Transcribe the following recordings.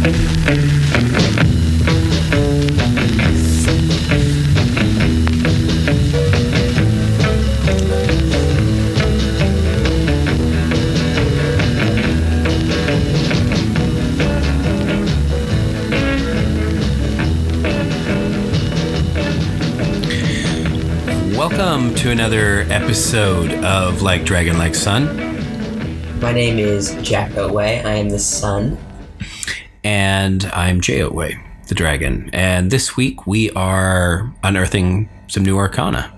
Welcome to another episode of Like Dragon Like Sun, My name is Jack Otway. I am the son. And I'm Jay Otway, the dragon. And this week we are unearthing some new arcana.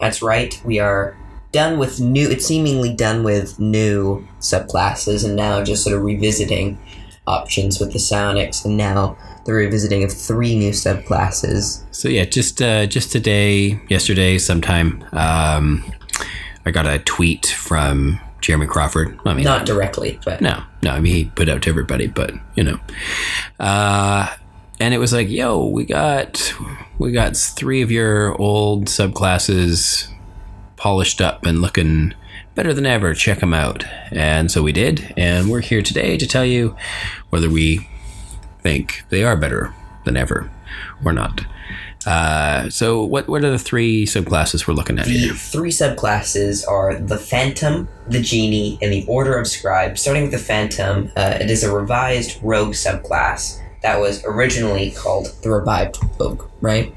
That's right. We are done with new. It's seemingly done with new subclasses, and now just sort of revisiting options with the psionics, and now the revisiting of three new subclasses. So yeah, just uh, just today, yesterday, sometime, um, I got a tweet from Jeremy Crawford. I mean, Not directly, but No, no. I mean, he put out to everybody, but you know, uh, and it was like, yo, we got we got three of your old subclasses polished up and looking better than ever. Check them out, and so we did, and we're here today to tell you whether we think they are better than ever or not. Uh, so, what what are the three subclasses we're looking at the here? three subclasses are the Phantom, the Genie, and the Order of Scribes. Starting with the Phantom, uh, it is a revised rogue subclass that was originally called the Revived Rogue, right?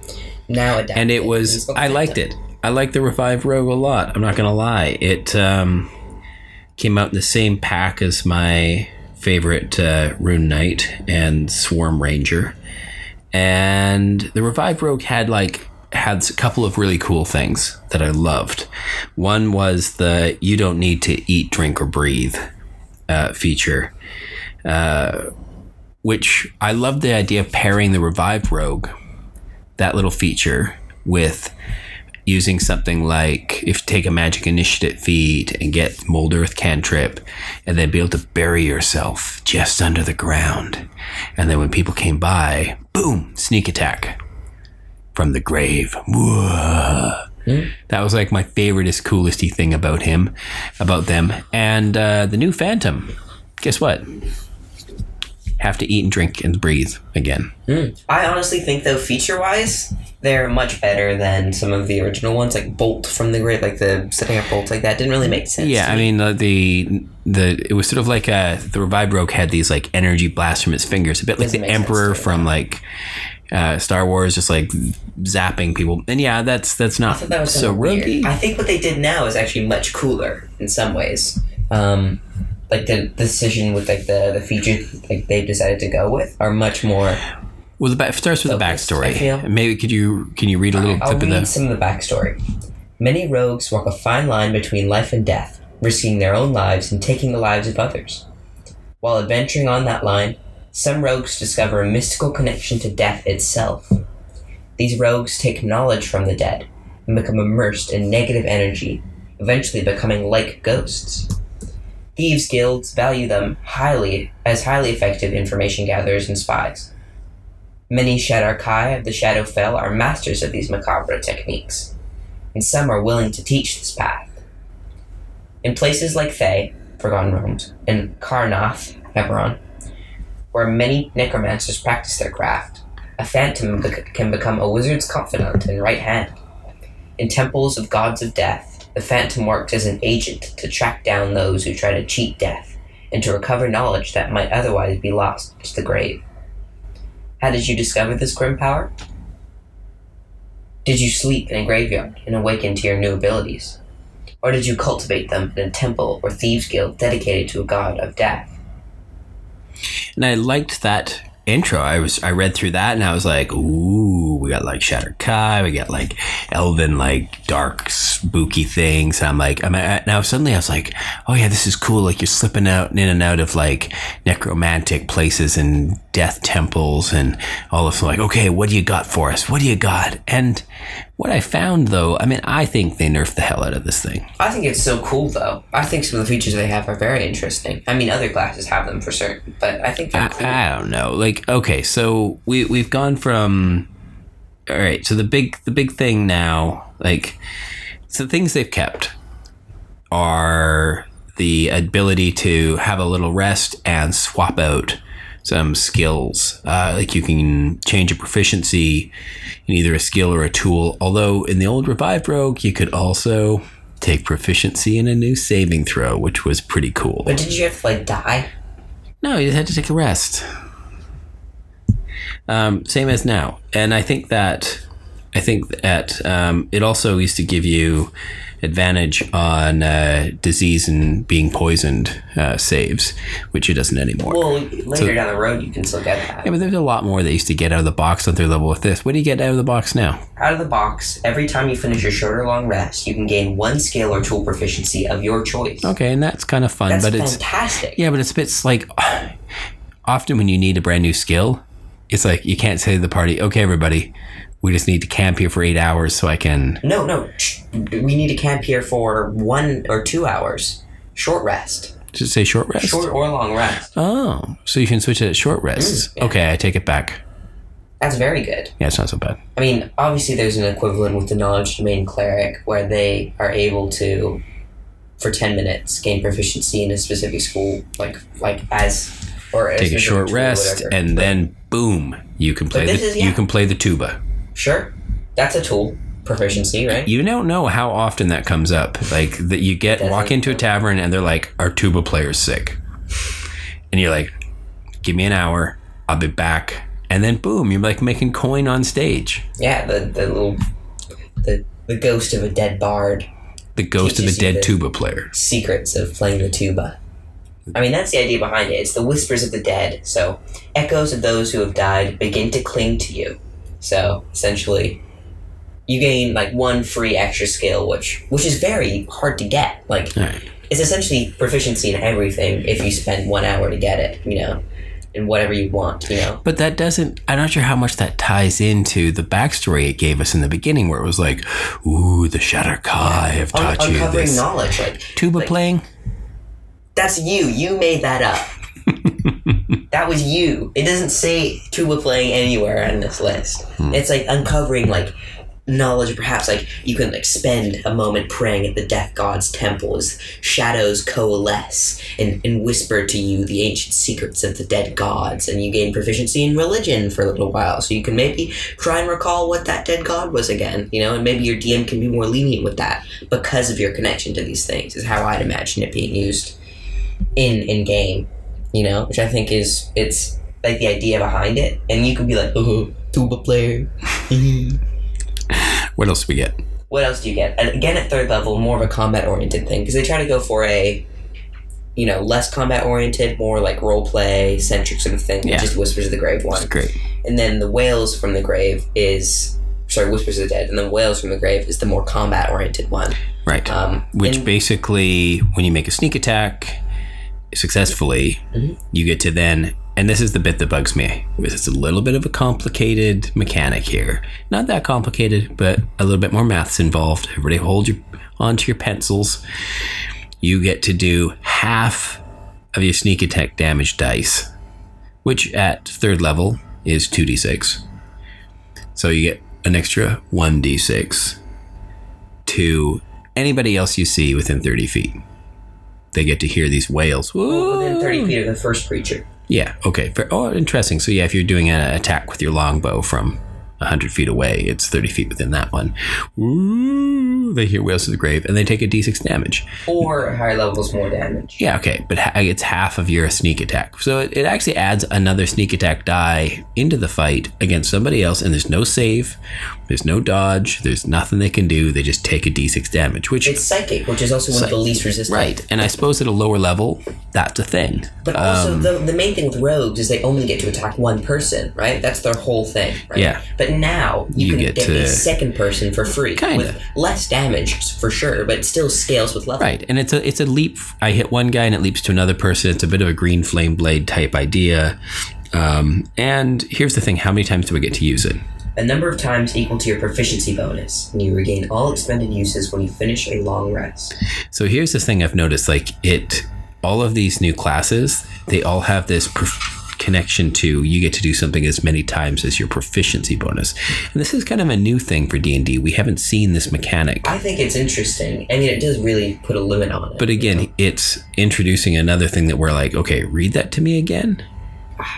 Now adapted. and it was I liked it. I liked the Revived Rogue a lot. I'm not gonna lie. It um, came out in the same pack as my favorite uh, Rune Knight and Swarm Ranger, and the Revive Rogue had like had a couple of really cool things that I loved. One was the "You don't need to eat, drink, or breathe" uh, feature. Uh, which I loved the idea of pairing the Revive Rogue that little feature with using something like if you take a magic initiative feat and get mold earth cantrip and then be able to bury yourself just under the ground. And then when people came by boom sneak attack from the grave. Whoa. that was like my favoriteest coolesty thing about him about them. And uh, the new phantom. Guess what have to eat and drink and breathe again I honestly think though feature wise, they're much better than some of the original ones, like Bolt from the Grave, like the setting up Bolt like that didn't really make sense. Yeah, I me. mean uh, the the it was sort of like uh the revived rogue had these like energy blasts from his fingers, a bit like the Emperor from like uh, Star Wars, just like zapping people. And yeah, that's that's not that so roguey. I think what they did now is actually much cooler in some ways. Um, like the decision with like the the feature like they've decided to go with are much more. Well, the back, starts with the Focused, I backstory. Maybe could you can you read a little bit? I'll clip read of the? some of the backstory. Many rogues walk a fine line between life and death, risking their own lives and taking the lives of others. While adventuring on that line, some rogues discover a mystical connection to death itself. These rogues take knowledge from the dead and become immersed in negative energy, eventually becoming like ghosts. Thieves' guilds value them highly as highly effective information gatherers and spies. Many Shadar-kai of the Shadowfell are masters of these macabre techniques, and some are willing to teach this path. In places like Thay, Forgotten Realms, and Karrnath, Eberron, where many necromancers practice their craft, a phantom can become a wizard's confidant and right hand. In temples of gods of death, the phantom works as an agent to track down those who try to cheat death and to recover knowledge that might otherwise be lost to the grave. How did you discover this grim power? Did you sleep in a graveyard and awaken to your new abilities? Or did you cultivate them in a temple or thieves' guild dedicated to a god of death? And I liked that intro. I was I read through that and I was like, ooh, we got like Shadar-kai, we got like elven like dark spooky things. And I'm like, I'm now suddenly I was like, oh yeah, this is cool. Like you're slipping out in and out of like necromantic places and death temples and all of like, okay, what do you got for us? What do you got? And what I found though, I mean, I think they nerfed the hell out of this thing. I think it's so cool, though. I think some of the features they have are very interesting. I mean, other classes have them for certain, but I think they're cool. I, I don't know. Like, okay, so we we've gone from all right. So the big the big thing now, like, so the things they've kept are the ability to have a little rest and swap out some skills. Uh, like you can change a proficiency in either a skill or a tool. Although in the old revived rogue, you could also take proficiency in a new saving throw, which was pretty cool. But did you have to like die? No, you had to take a rest. Um, same as now, and I think that I think that um, it also used to give you advantage on uh, disease and being poisoned uh, saves, which it doesn't anymore. Well, later down the road, you can still get that. yeah, but there's a lot more that used to get out of the box on third level with this. What do you get out of the box now? Out of the box, every time you finish a short or long rest, you can gain one skill or tool proficiency of your choice. Okay, and that's kind of fun, That's but it's fantastic. yeah, but it's a bit like often when you need a brand new skill, it's like you can't say to the party, "Okay, everybody, we just need to camp here for eight hours so I can." No, no. We need to camp here for one or two hours. Short rest. Just say short rest. Short or long rest. Oh, so you can switch it at short rests. Mm, yeah. Okay, I take it back. That's very good. Yeah, it's not so bad. I mean, obviously, there's an equivalent with the knowledge domain cleric where they are able to, for ten minutes, gain proficiency in a specific school, like like as or as Take a short rest, and then boom, you can play the is- yeah. you can play the tuba. Sure, that's a tool proficiency, right? You don't know how often that comes up. Like that, you get Doesn't walk into a tavern and they're like, "Our tuba player's sick," and you're like, "Give me an hour, I'll be back." And then boom, you're like making coin on stage. Yeah, the the little the the ghost of a dead bard The ghost of a dead the- tuba player. secrets of playing the tuba. I mean, that's the idea behind it. It's the whispers of the dead. So, echoes of those who have died begin to cling to you. So, essentially, you gain like one free extra skill, which which is very hard to get. Like, right. it's essentially proficiency in everything if you spend one hour to get it. You know, in whatever you want. You know. But that doesn't, I'm not sure how much that ties into the backstory it gave us in the beginning, where it was like, ooh, the Shadar-kai have Un- taught you uncovering knowledge, like Tuba like- playing? That's you. You made that up. That was you. It doesn't say tuba playing anywhere on this list. Hmm. It's like uncovering like knowledge perhaps like you can like spend a moment praying at the death god's temple as shadows coalesce and, and whisper to you the ancient secrets of the dead gods and you gain proficiency in religion for a little while so you can maybe try and recall what that dead god was again you know and maybe your dm can be more lenient with that because of your connection to these things is how i'd imagine it being used in in game, you know, which I think is it's like the idea behind it, and you could be like, oh, tuba player. What else do we get? what else do you get? And again, at third level, more of a combat oriented thing because they try to go for a, you know, less combat oriented, more like role play centric sort of thing, Yeah. which is Whispers of the Grave one. It's great. And then the Wails from the Grave is sorry, Whispers of the Dead, and then Wails from the Grave is the more combat oriented one. Right. Um, Which and- basically, when you make a sneak attack successfully, Mhm. you get to then, and this is the bit that bugs me, because it's a little bit of a complicated mechanic here. Not that complicated, but a little bit more maths involved. Everybody hold your onto your pencils. You get to do half of your sneak attack damage dice, which at third level is 2d6. So you get an extra 1d6 to anybody else you see within 30 feet. They get to hear these wails. within thirty feet of the first creature. Yeah, okay. Oh, interesting. So, yeah, if you're doing an attack with your longbow from 100 feet away, it's 30 feet within that one. Woo! They hear wails to the grave and they take a d6 damage. Or higher levels, more damage. Yeah, okay, but ha- it's half of your sneak attack. So it, it actually adds another sneak attack die into the fight against somebody else, and there's no save, there's no dodge, there's nothing they can do. They just take a d6 damage, which It's psychic, which is also one of the least resistant. right. And I suppose at a lower level, that's a thing. But also, Um, the, the main thing with rogues is they only get to attack one person, right? That's their whole thing, right? Yeah. But now you, You can get get, to- a second person for free, Kinda. with less damage for sure, but still scales with level. Right, and it's a it's a leap. I hit one guy and it leaps to another person. It's a bit of a green flame blade type idea. Um, and here's the thing: how many times do I get to use it? A number of times equal to your proficiency bonus, and you regain all expended uses when you finish a long rest. So here's the thing I've noticed: like it, all of these new classes, they all have this prof- connection to you get to do something as many times as your proficiency bonus. And this is kind of a new thing for D and D. We haven't seen this mechanic. I think it's interesting. I mean, it does really put a limit on it. But again, it's introducing another thing that we're like, okay, read that to me again.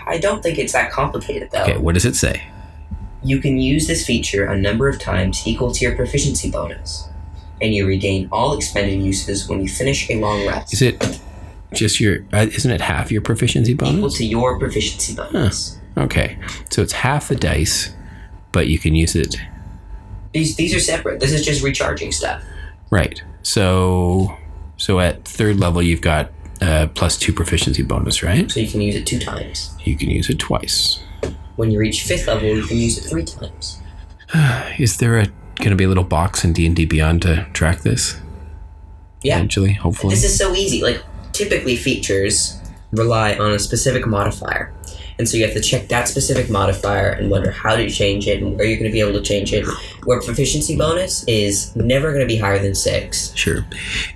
I don't think it's that complicated though. Okay, what does it say? You can use this feature a number of times equal to your proficiency bonus, and you regain all expended uses when you finish a long rest. Is it just your? Uh, isn't it half your proficiency bonus? equal to your proficiency bonus. Okay, so it's half the dice, but you can use it. These these are separate. This is just recharging stuff. Right. So, so at third level, you've got uh, plus two proficiency bonus, right? So you can use it two times. You can use it twice. When you reach fifth level, you can use it three times. Is there a going to be a little box in D and D Beyond to track this? Yeah. Eventually, hopefully. This is so easy. Like typically features rely on a specific modifier. And so you have to check that specific modifier and wonder how to change it and where you're going to be able to change it. Where proficiency bonus is never going to be higher than six. Sure.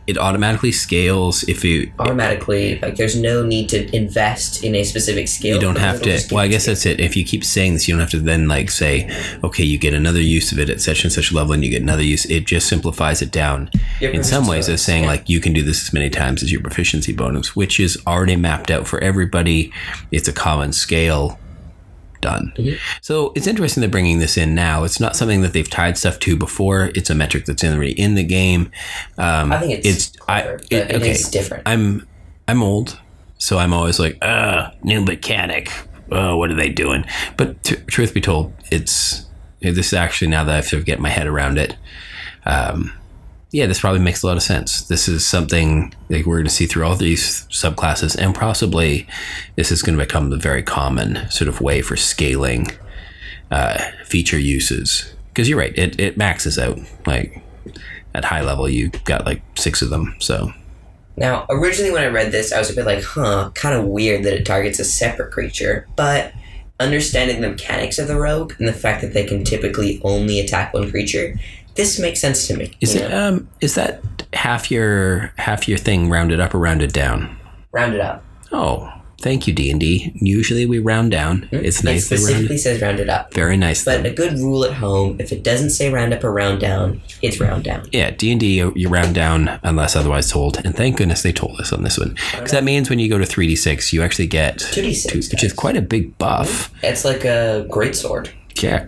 It automatically scales if you Automatically, like there's no need to invest in a specific skill. you don't have to well i guess that's it if you keep saying this you don't have to then like say okay you get another use of it at such and such level and you get another use it just simplifies it down Your in some ways as saying yeah. like you can do this as many times as your proficiency bonus which is already mapped out for everybody it's a common scale done Mm-hmm. so it's interesting they're bringing this in now it's not something that they've tied stuff to before it's a metric that's already in the game um, I think it's, I- clever, but it- it okay. is different. I'm I'm old, so I'm always like, uh, new mechanic. Oh, what are they doing? But t- truth be told, it's this is actually now that I have to get my head around it. Um, yeah, this probably makes a lot of sense. This is something like we're going to see through all these subclasses, and possibly this is going to become the very common sort of way for scaling uh, feature uses. Because you're right, it, it maxes out like at high level. You've got like six of them, so Now, originally when I read this, I was a bit like, huh, kind of weird that it targets a separate creature. But understanding the mechanics of the rogue and the fact that they can typically only attack one creature, this makes sense to me. Is it know? um is that half your half your thing rounded up or rounded down? Rounded up? Oh, thank you D and D. Usually we round down. It's nice. It specifically rounded. says round it up. Very nice. But though. a good rule at home, if it doesn't say round up or round down, it's round down. yeah, D and D you round down unless otherwise told, and thank goodness they told us on this one because that means when you go to three D six, you actually get 2d6, which is quite a big buff. It's like a great sword Yeah,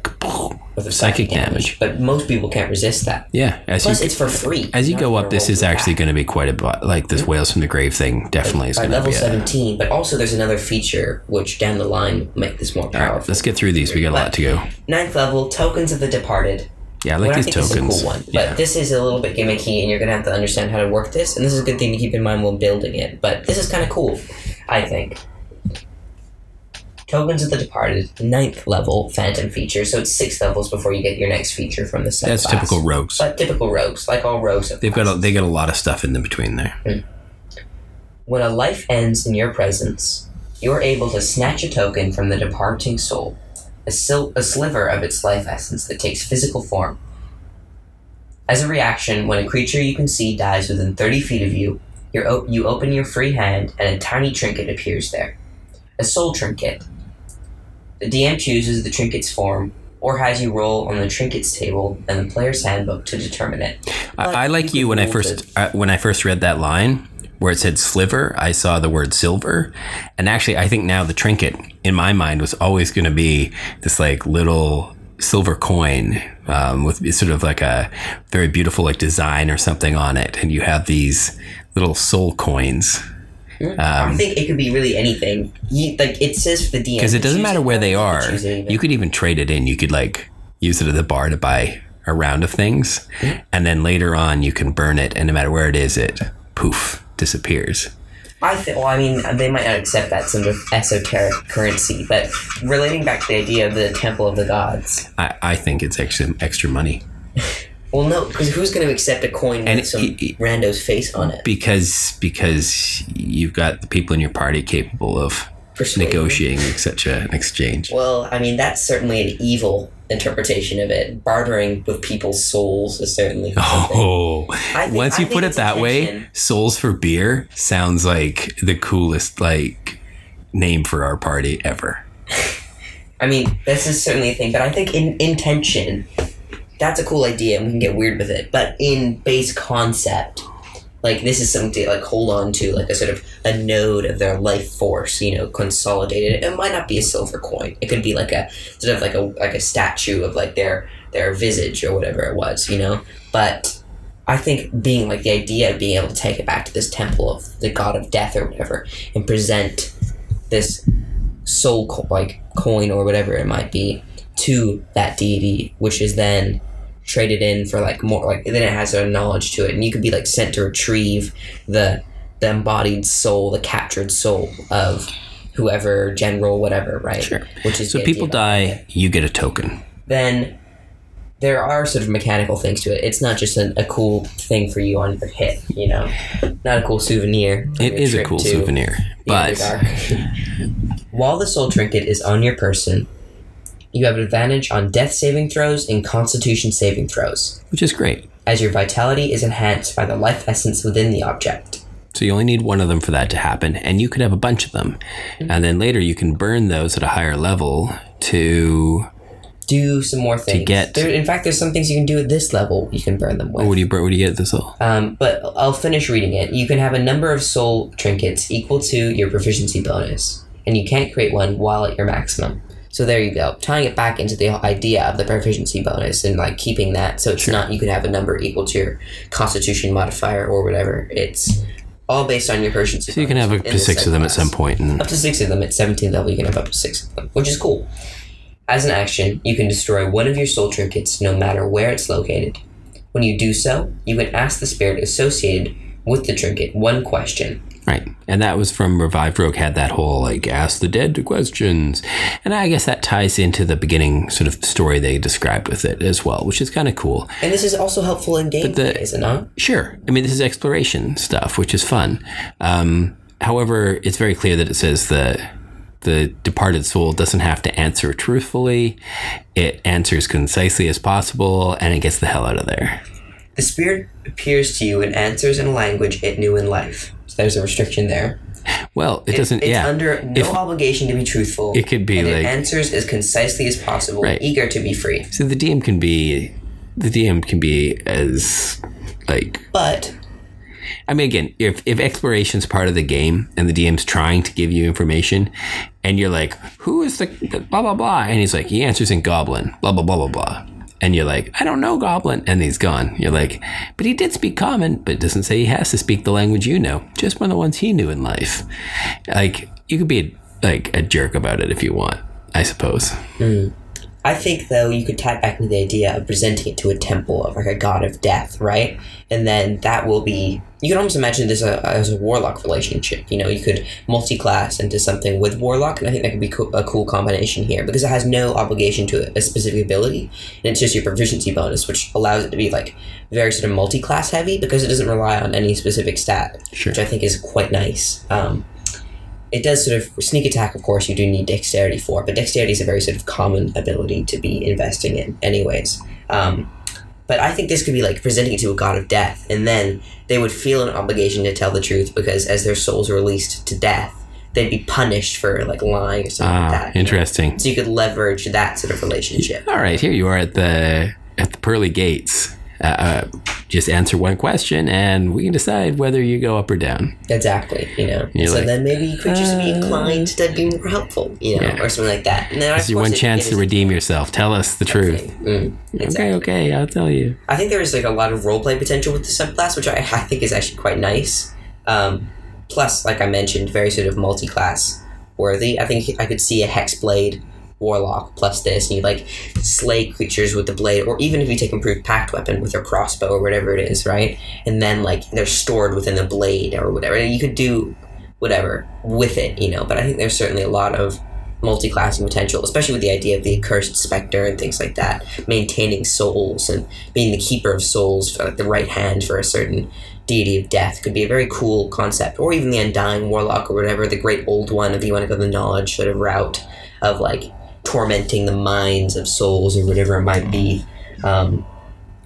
with a Psychic damage. But most people can't resist that. yeah. As Plus, you it's for free. as you go up, this is actually going to be quite a like this mm-hmm. wails from the grave thing. Definitely is by going to level be. A, 17 but also there's another feature which down the line will make this more all right, powerful let's get through these. We got a lot to go. ninth level tokens of the departed Yeah, I like Well, I these this is a tokens. cool one but Yeah. this is a little bit gimmicky and you're gonna have to understand how to work this and this is a good thing to keep in mind while building it but this is kind of cool i think tokens of the departed ninth level phantom feature so it's six levels before you get your next feature from the set. That's subclass. typical rogues. but typical rogues like all rogues They've got a, they got a lot of stuff in the between there. Hmm. When a life ends in your presence, you are able to snatch a token from the departing soul, a, sil- a sliver of its life essence that takes physical form. As a reaction, when a creature you can see dies within 30 feet of you, you open your free hand and a tiny trinket appears there. A soul trinket. The DM chooses the trinket's form or has you roll on the trinkets table and the player's handbook to determine it. I, I like you you when I first uh, when I first read that line where it said sliver. I saw the word silver, and actually, I think now the trinket in my mind was always going to be this like little silver coin um, with sort of like a very beautiful like design or something on it, and you have these little soul coins Hmm. Um, I think it could be really anything. You, like it says for the DM because it doesn't matter where they are. You could even trade it in. You could like use it at the bar to buy a round of things, hmm. and then later on you can burn it, and no matter where it is, it poof disappears. I think. Well, I mean, they might not accept that sort of esoteric currency, but relating back to the idea of the temple of the gods. I, I think it's extra extra money Well, no, because who's going to accept a coin And with some it- it- rando's face on it? because because you've got the people in your party capable of Persuade. negotiating such an exchange. Well, I mean, that's certainly an evil interpretation of it. Bartering with people's souls is certainly. Oh, think- once you think put it that way, souls for beer sounds like the coolest like name for our party ever. I mean, this is certainly a thing, but I think in intention, that's a cool idea, and we can get weird with it. But in base concept, like this is something to like hold on to, like a sort of a node of their life force, you know, consolidated. It might not be a silver coin. It could be like a sort of like a like a statue of like their their visage or whatever it was, you know. But I think being like the idea of being able to take it back to this temple of the god of death or whatever and present this soul co- like coin or whatever it might be to that deity, which is then traded in for like more like then it has a knowledge to it, and you could be like sent to retrieve the the embodied soul, the captured soul of whoever general whatever, right? Sure. Which is So people die, you get a token. Then there are sort of mechanical things to it. It's not just a, a cool thing for you on your hip, you know, not a cool souvenir. It is a cool souvenir, but While the soul trinket is on your person, you have advantage on death saving throws and constitution saving throws, which is great. as your vitality is enhanced by the life essence within the object. So you only need one of them for that to happen, and you could have a bunch of them, and then later you can burn those at a higher level to. Do some more things. To get- There, in fact, there's some things you can do at this level. You can burn them with. What do you burn? What do you get this all? Um, but I'll finish reading it. You can have a number of soul trinkets equal to your proficiency bonus, and you can't create one while at your maximum. So there you go, tying it back into the idea of the proficiency bonus and like keeping that so it's not you can have a number equal to your Constitution modifier or whatever. It's all based on your proficiency. So you can have up to six of them at some point, and Up to six of them at 17th level, you can have up to six of them, which is cool. As an action, you can destroy one of your soul trinkets no matter where it's located. When you do so, you can ask the spirit associated with the trinket one question. right, and that was from Revived Rogue had that whole like ask the dead to questions, and I guess that ties into the beginning sort of story they described with it as well, which is kind of cool. And this is also helpful in game, the- is it not? Sure. I mean, this is exploration stuff, which is fun. Um, however, it's very clear that it says the the departed soul doesn't have to answer truthfully. It answers concisely as possible, and it gets the hell out of there. The spirit appears to you and answers in a language it knew in life. So there's a restriction there. Well, it doesn't. It's yeah. under no If- obligation to be truthful. It could be and like- it answers as concisely as possible, Right. eager to be free. so the DM can be the DM can be as like But I mean, again, if if exploration's part of the game and the DM's trying to give you information, and you're like, "Who is the blah blah blah?" and he's like, he answers in Goblin, blah blah blah blah blah, and you're like, "I don't know Goblin," and he's gone. You're like, "But he did speak Common, but it doesn't say he has to speak the language you know, just one of the ones he knew in life." Like, you could be like a jerk about it if you want, I suppose. Mm. I think though you could tie back into the idea of presenting it to a temple of like a god of death, right? And then that will be you can almost imagine this a, as a warlock relationship. You know, you could multi-class into something with warlock, and I think that could be co- a cool combination here because it has no obligation to a specific ability, and it's just your proficiency bonus, which allows it to be like very sort of multi-class heavy because it doesn't rely on any specific stat, Sure. which I think is quite nice. Um, it does sort of sneak attack of course you do need dexterity for but dexterity is a very sort of common ability to be investing in anyways um, but i think this could be like presenting it to a god of death and then they would feel an obligation to tell the truth because as their souls are released to death they'd be punished for like lying or something like Ah, that you know? interesting. so you could leverage that sort of relationship All right, here you are at the at the pearly gates. Uh, uh, just answer one question, and we can decide whether you go up or down. exactly you know You're so like, then maybe creatures would be uh, inclined to be more helpful you know Yeah. or something like that and then This is your one chance to redeem yourself. Tell us the truth. mm, Okay, okay, I'll tell you. I think there is like a lot of roleplay potential with the subclass, which I, I think is actually quite nice. Um, plus, like I mentioned, very sort of multi-class worthy. I think I could see a hexblade warlock plus this, and you like slay creatures with the blade, or even if you take improved pact weapon with your crossbow or whatever it is, right? And then like they're stored within the blade or whatever. And you could do whatever with it, you know. But I think there's certainly a lot of multi-classing potential, especially with the idea of the accursed specter and things like that, maintaining souls and being the keeper of souls for like the right hand for a certain deity of death could be a very cool concept. Or even the undying warlock or whatever, the great old one, if you want to go the knowledge sort of route of like tormenting the minds of souls or whatever it might be. Um,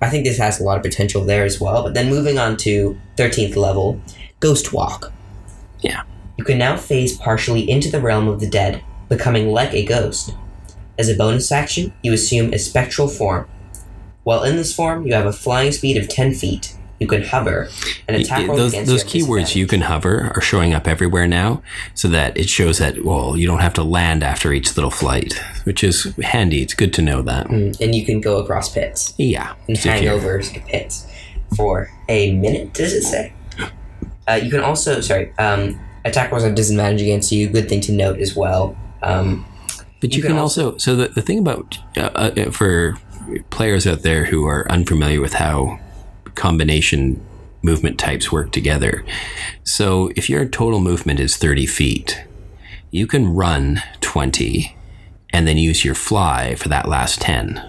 I think this has a lot of potential there as well. But then moving on to 13th level, Ghost Walk. Yeah. You can now phase partially into the realm of the dead, becoming like a ghost. As a bonus action, you assume a spectral form. While in this form, you have a flying speed of 10 feet. You can hover and attack rolls those those keywords you can hover are showing up everywhere now, so that it shows that well you don't have to land after each little flight, which is handy. It's good to know that. disadvantage. and you can go across pits Yeah, and hang over pits for a minute. Does it say? Uh, you can also sorry. Um, attack rolls are disadvantage against you. Good thing to note as well. Um, But you, You can, can also, so the, the thing about uh, uh, for players out there who are unfamiliar with how combination movement types work together. So if your total movement is 30 feet, you can run 20 and then use your fly for that last 10.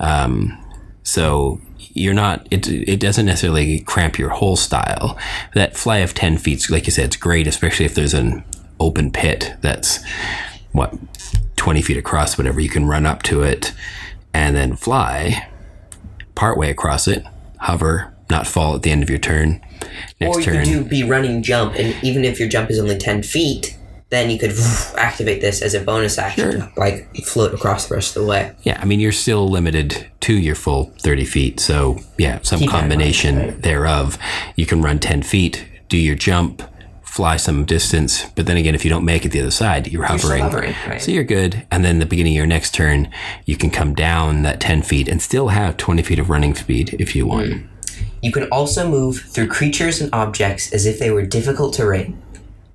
Um, so you're not it, it doesn't necessarily cramp your whole style that fly of 10 feet like you said it's great especially if there's an open pit that's what 20 feet across whatever you can run up to it and then fly partway across it hover not fall at the end of your turn next or you turn could do be running jump, and even if your jump is only ten feet, then you could activate this as a bonus action, Sure. like float across the rest of the way. Yeah, I mean, you're still limited to your full 30 feet. So, yeah, some Keep in mind, combination right. thereof. You can run 10 feet, do your jump, fly some distance, but then again, if you don't make it the other side, you're hovering. hovering, right. So you're good. And then the beginning of your next turn, you can come down that 10 feet and still have 20 feet of running speed if you want. Hmm. You can also move through creatures and objects as if they were difficult terrain,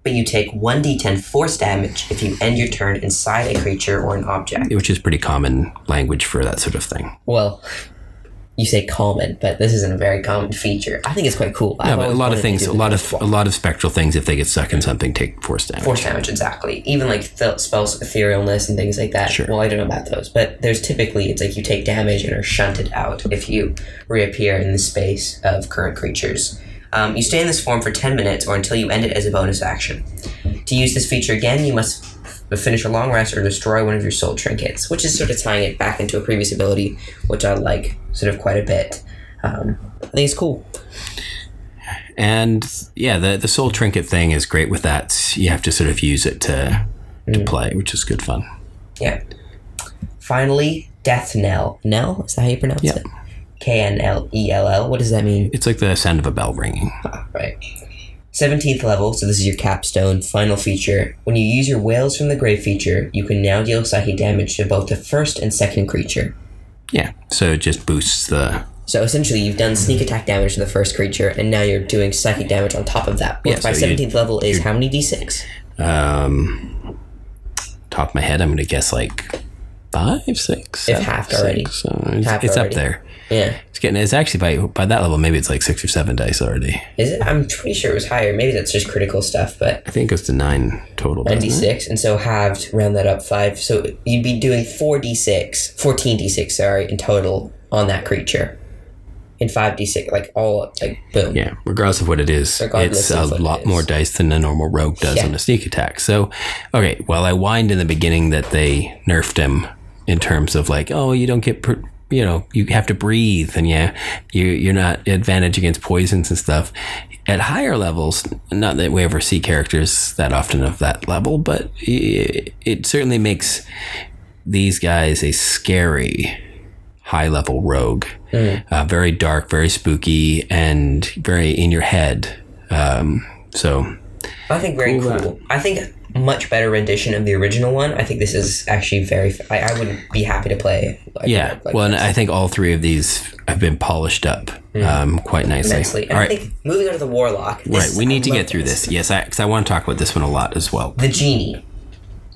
but you take 1d10 force damage if you end your turn inside a creature or an object. Which is pretty common language for that sort of thing. Well, you say common, but this isn't a very common feature. I think it's quite cool. Yeah, a lot of things, a lot of a lot of spectral things, if they get stuck in something, take force damage. force damage exactly even like th- spells of etherealness and things like that Sure. well i don't know about those but there's typically it's like you take damage and are shunted out if you reappear in the space of current creatures um, you stay in this form for 10 minutes or until you end it as a bonus action to use this feature again you must f- finish a long rest or destroy one of your soul trinkets which is sort of tying it back into a previous ability which i like sort of quite a bit um, i think it's cool And yeah, the the soul trinket thing is great with that. You have to sort of use it to to play, which is good fun. Yeah. Finally, Death Knell. Knell? Is that how you pronounce Yeah. it? K N L E L L. What does that mean? It's like the sound of a bell ringing. Ah, right. 17th level, so this is your capstone, final feature. When you use your Wails from the Grave feature, you can now deal psychic damage to both the first and second creature. Yeah, so it just boosts the. So essentially, you've done sneak attack damage to the first creature, and now you're doing psychic damage on top of that. Which Yeah, by so you- 17th level is how many d6? Um, top of my head, I'm going to guess like five, six. If halved already. So it's Halved it's already. up there. Yeah. It's getting. It's actually by by that level. Maybe it's like six or seven dice already. Is it? I'm pretty sure it was higher. Maybe that's just critical stuff, but I think it goes to nine total. it? 96 and so halved round that up 5 so you'd be doing 4d6 14d6 sorry in total on that creature in 5d6 like all like boom Yeah, regardless of what it is, Regardless it's a lot more dice than a normal rogue does Yeah. on a sneak attack. So, okay, well, I whined in the beginning that they nerfed him in terms of like, oh, you don't get, pr- you know, you have to breathe, and yeah, you you're not advantage against poisons and stuff. At higher levels, not that we ever see characters that often of that level, but it, it certainly makes these guys a scary high level rogue. Uh, very dark, very spooky, and very in your head. Um, so, i think very Cool, cool i think much better rendition of the original one i think this is actually very I would be happy to play like, yeah. like well, and I think all three of these have been polished up um, quite nicely. immensely and All I right. think moving on to the warlock this- Right, we need I to get through this. Yes, because I, want to talk about this one a lot as well. the genie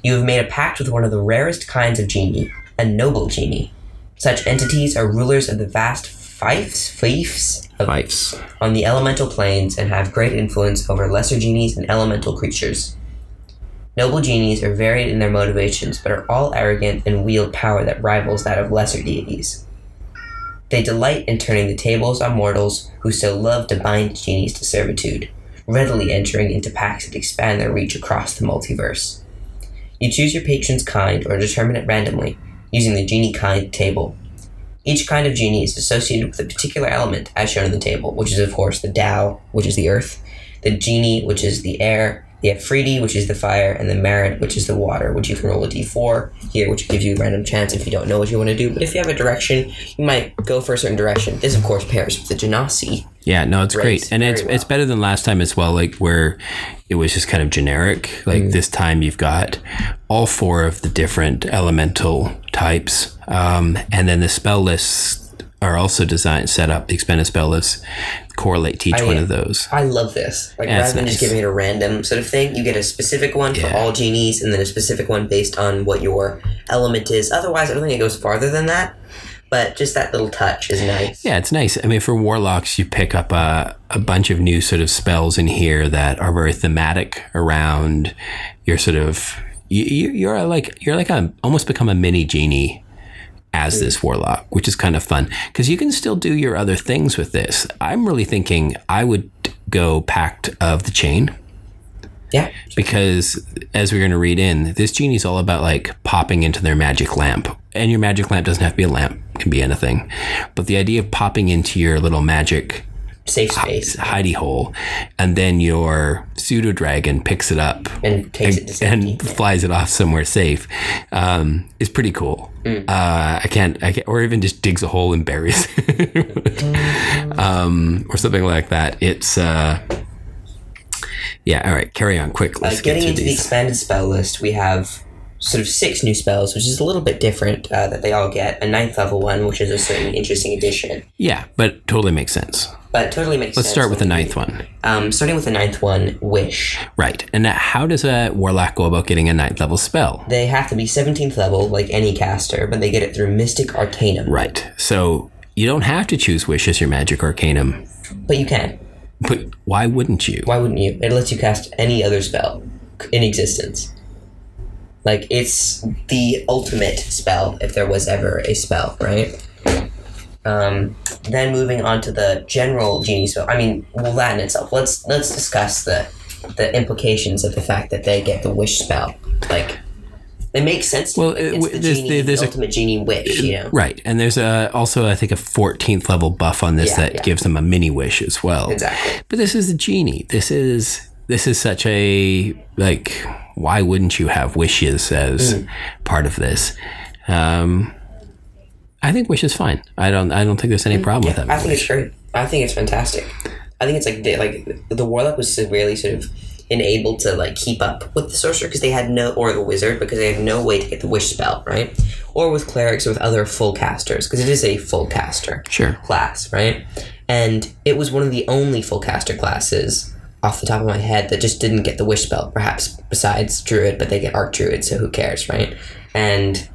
you have made a pact with one of the rarest kinds of genie a noble genie such entities are rulers of the vast fiefs fiefs of Fights. on the elemental planes and have great influence over lesser genies and elemental creatures. Noble genies are varied in their motivations, but are all arrogant and wield power that rivals that of lesser deities. They delight in turning the tables on mortals who so love to bind genies to servitude, readily entering into pacts that expand their reach across the multiverse. You choose your patron's kind or determine it randomly, using the genie kind table. Each kind of genie is associated with a particular element, as shown in the table, which is, of course, the Dao, which is the earth, the Djinni, which is the air, Efreeti, which is the fire, and then Marid, which is the water, which you can roll a d4 here, which gives you a random chance if you don't know what you want to do. But if you have a direction, you might go for a certain direction. This, of course, pairs with the Genasi. Yeah, no, it's great, and it's very it's better than last time as well. Like where it was just kind of generic. Like this time, you've got all four of the different elemental types, um, and then the spell lists are also designed set up. The expanded spell lists correlate to each I- one of those. I love this. Like Yeah, rather than just giving it a random sort of thing, you get a specific one for all genies, and then a specific one based on what your element is. Otherwise, I don't think it goes farther than that. But just that little touch is nice. Yeah, it's nice. I mean, for warlocks, you pick up a, a bunch of new sort of spells in here that are very thematic around your sort of you, you- you're like you're like a almost become a mini genie as this warlock, which is kind of fun because you can still do your other things with this. I'm really thinking I would go Pact of the Chain Yeah. because as we're going to read in, this genie's all about like popping into their magic lamp. And your magic lamp doesn't have to be a lamp, it can be anything. But the idea of popping into your little magic Safe space. hidey hole and then your pseudo dragon picks it up And takes it to and flies it off somewhere safe um, is pretty cool. Uh, I can't, I can't, or even just digs a hole and buries it, um, or something like that. It's, uh, yeah. All right, carry on quick. Uh, Let's get getting through into the expanded spell list, we have sort of six new spells, which is a little bit different uh, that they all get. A ninth level one, which is a certain interesting addition. yeah, but totally makes sense. But totally makes sense. Let's sense. start with the ninth one. Um, starting with the ninth one, Wish. Right. And now how does a warlock go about getting a ninth level spell? They have to be 17th level, like any caster, but they get it through Mystic Arcanum. Right. So you don't have to choose Wish as your magic arcanum, But you can. but why wouldn't you? Why wouldn't you? It lets you cast any other spell in existence. Like, it's the ultimate spell, if there was ever a spell, right? Um, then moving on to the general genie spell. I mean, well, that in itself. Let's let's discuss the the implications of the fact that they get the wish spell. Like, it makes sense. To Well, it- it's the there's- genie, there's the a- ultimate genie wish. You know, Right. And there's a, also, I think, a 14th level buff on this Yeah, that yeah. gives them a mini wish as well. exactly. But this is a genie. This is this is such a like why wouldn't you have wishes as Mm. part of this? Um I think wish is fine. I don't I don't think there's any problem with that. Mm, I think it's great. I think it's fantastic. I think it's like the, like the warlock was severely sort of enabled to like keep up with the sorcerer because they had no or the wizard because they had no way to get the wish spell right, or with clerics or with other full casters because it is a full caster Sure. class right, and it was one of the only full caster classes off the top of my head that just didn't get the wish spell. Perhaps besides druid, but they get Archdruid, so who cares right? And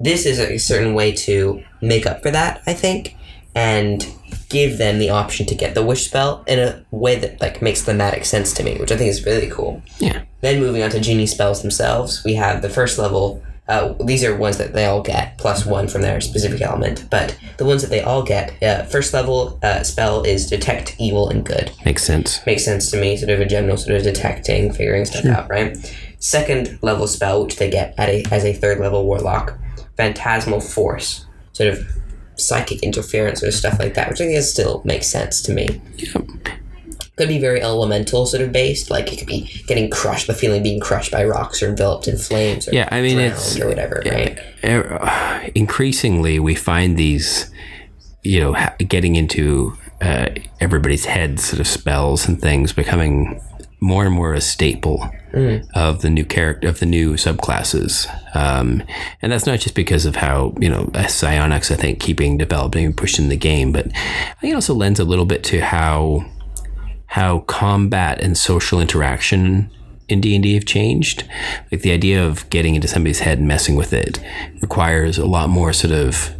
this is a certain way to make up for that, I think, and give them the option to get the wish spell in a way that like makes thematic sense to me, which I think is really cool. Yeah. Then moving on to genie spells themselves, we have the first level. Uh, these are ones that they all get plus one from their specific element, but the ones that they all get, uh, first level uh, spell is detect evil and good Makes sense. makes sense to me, sort of a general sort of detecting, figuring stuff out, right? Second level spell, which they get at a, as a third level warlock, phantasmal force, sort of psychic interference or stuff like that, which I think still makes sense to me. Yep. Could be very elemental sort of based, like it could be getting crushed, the feeling of being crushed by rocks or enveloped in flames or Yeah, I mean drowned it's or whatever, right? uh, increasingly we find these you know getting into uh, everybody's heads sort of spells and things becoming more and more a staple of the new character of the new subclasses um, and that's not just because of how you know uh, psionics i think keeping developing and pushing the game but it also lends a little bit to how how combat and social interaction in D&D have changed. Like the idea of getting into somebody's head and messing with it requires a lot more sort of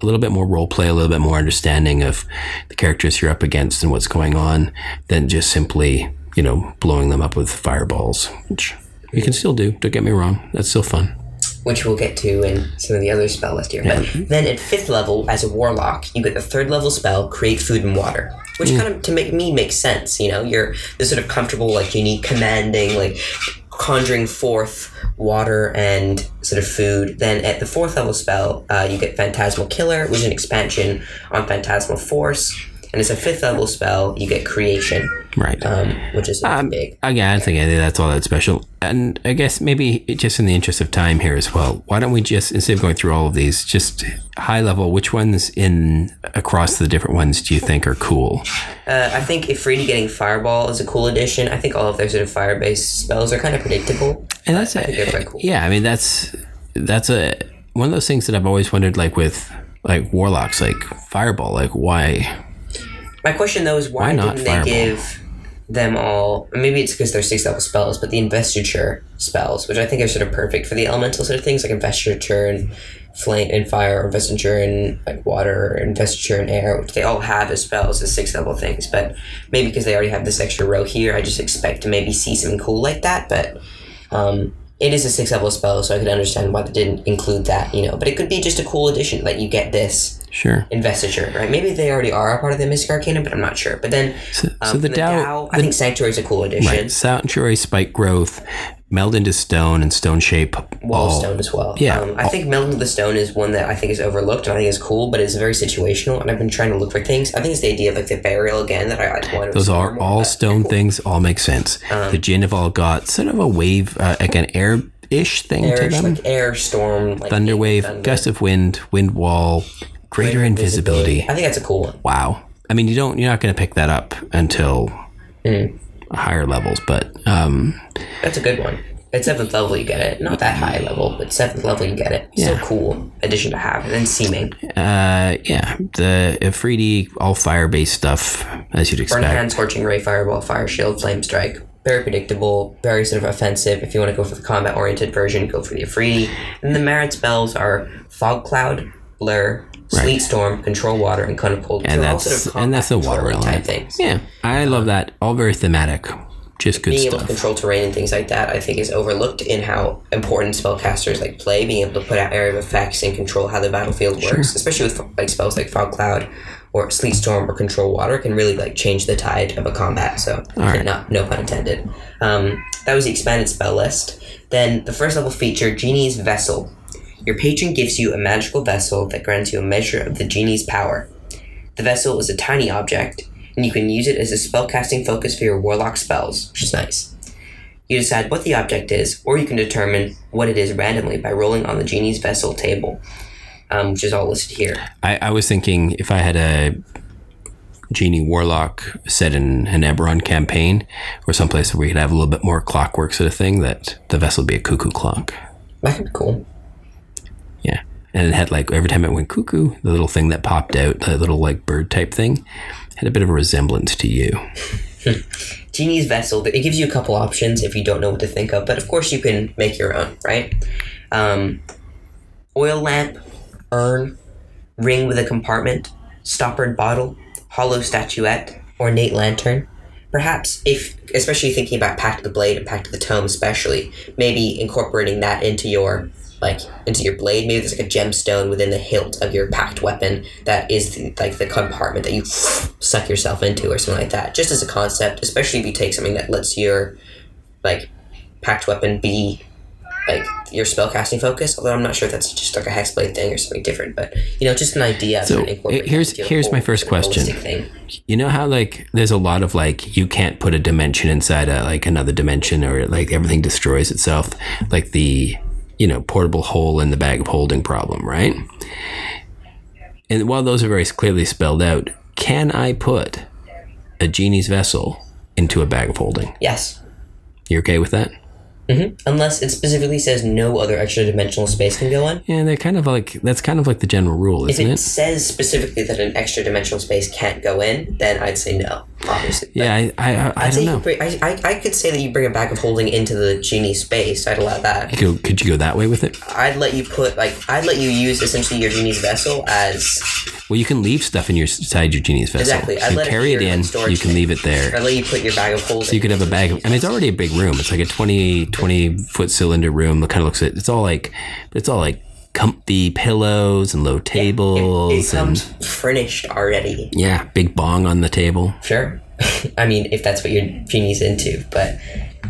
a little bit more role play, a little bit more understanding of the characters you're up against and what's going on than just simply, you know, blowing them up with fireballs, which you can still do. Don't get me wrong. That's still fun. which we'll get to in some of the other spell list here. But then at fifth level, as a warlock, you get the third level spell, create food and water, which kind of to make me make sense. You know, you're this sort of comfortable, like unique, commanding, like conjuring forth water and sort of food. Then at the fourth level spell, uh, you get Phantasmal Killer, which is an expansion on Phantasmal Force. And it's a fifth level spell. You get creation, Right. um, which is Um, big. Again, I don't think that's all that special. And I guess maybe just in the interest of time here as well, why don't we just instead of going through all of these, just high level, which ones in across the different ones do you think are cool? Uh, I think Efreeti getting Fireball is a cool addition. I think all of their sort of fire based spells are kind of predictable. And that's I think they're quite cool. yeah. I mean, that's that's a one of those things that I've always wondered, like with like warlocks, like fireball, like why? My question though is why, Why didn't they give them all? Maybe it's because they're six level spells, but the investiture spells, which I think are sort of perfect for the elemental sort of things, like investiture and flame and fire, or investiture and like water, or investiture and air, which they all have as spells as six level things. But maybe because they already have this extra row here, I just expect to maybe see something cool like that. But um, it is a six level spell, so I could understand why they didn't include that, you know. But it could be just a cool addition, like you get this Sure. investiture, right? Maybe they already are a part of the Mystic Arcana, but I'm not sure. But then, So, um, so the Dao, I the, think Sanctuary is a cool addition. right, sanctuary spike growth, meld into stone and stone shape. Wall all- Stone as well. yeah. Um, I think Meld into the Stone is one that I think is overlooked and I think is cool, but it's very situational. And I've been trying to look for things. I think it's the idea of like the burial again that I, want to do. Those are more, all stone things. All make sense. Um, the Jinn have all got sort of a wave, uh, like an air-ish thing to them. like air, storm, like Thunder wave, thunder, gust of wind, wind wall, greater invisibility. I think that's a cool one. Wow. I mean, you don't. You're not going to pick that up until Mm. higher levels, but um, That's a good one. At seventh level, you get it. Not that high level, but seventh level, you get it. Yeah. cool addition to have. And then Seeming. uh, yeah, the Efreeti all fire-based stuff, as you'd Burn expect. Hand, Scorching Ray, Fireball, Fire Shield, Flame Strike. Very predictable, very sort of offensive. If you want to go for the combat oriented version, go for the Efreeti. And the Marid spells are Fog Cloud, Blur, Sleet Storm, Control Water, and Cold. and that's sort of and that's the water element. type things. Yeah, I love that. All very thematic. Just good Being able to control terrain and things like that, I think, is overlooked in how important spellcasters like play. Being able to put out area of effects and control how the battlefield works, especially with like spells like Fog Cloud or Sleet Storm or Control Water, can really like change the tide of a combat. So, right. not no pun intended. Um, that was the expanded spell list. Then the first level feature, Genie's Vessel. Your patron gives you a magical vessel that grants you a measure of the genie's power. The vessel is a tiny object, and you can use it as a spellcasting focus for your warlock spells, which is nice. You decide what the object is, or you can determine what it is randomly by rolling on the genie's vessel table, um, which is all listed here. I, I was thinking if I had a genie warlock set in an Eberron campaign or someplace where we could have a little bit more clockwork sort of thing, that the vessel would be a cuckoo clock. That could be cool. And it had like every time it went cuckoo, the little thing that popped out, the little like bird type thing, had a bit of a resemblance to you. Genie's vessel, it gives you a couple options if you don't know what to think of, but of course you can make your own, right? Um, oil lamp, urn, ring with a compartment, stoppered bottle, hollow statuette, ornate lantern. Perhaps, if especially thinking about Pact of the Blade and Pact of the Tome, especially, maybe incorporating that into your like into your blade. Maybe there's like a gemstone within the hilt of your pact weapon that is the, like the compartment that you suck yourself into, or something like that. Just as a concept, especially if you take something that lets your like pact weapon be like your spellcasting focus. Although I'm not sure if that's just like a hexblade thing or something different, but you know, just an idea. So, here's- here's my first question. Thing. You know how like there's a lot of like you can't put a dimension inside a like another dimension or like everything destroys itself, like the you know portable hole in the bag of holding problem, right? And while those are very clearly spelled out, can I put a genie's vessel into a bag of holding? Yes. You're okay with that? hmm Unless it specifically says no other extra dimensional space can go in. Yeah, they're kind of like that's kind of like the general rule, isn't it it? says specifically that an extra dimensional space can't go in, then I'd say no, obviously. Yeah, I I, I, I don't know. bring, I, I, I could say that you bring a bag of holding into the genie space. I'd allow that. Go, could you go that way with it? I'd let you put like I'd let you use essentially your genie's vessel as Well, you can leave stuff in your inside your genie's vessel. Exactly. I'd You let it carry be it in. You can leave it there. I'd let you put your bag of holding. So you could have a bag of, I mean, it's already a big room. It's like a 20, 20 foot cylinder room. It kind of looks at, it's all like, it's all like comfy pillows and low It, tables it and comes furnished already. yeah, big bong on the table. Sure. I mean, if that's what your genie's into, but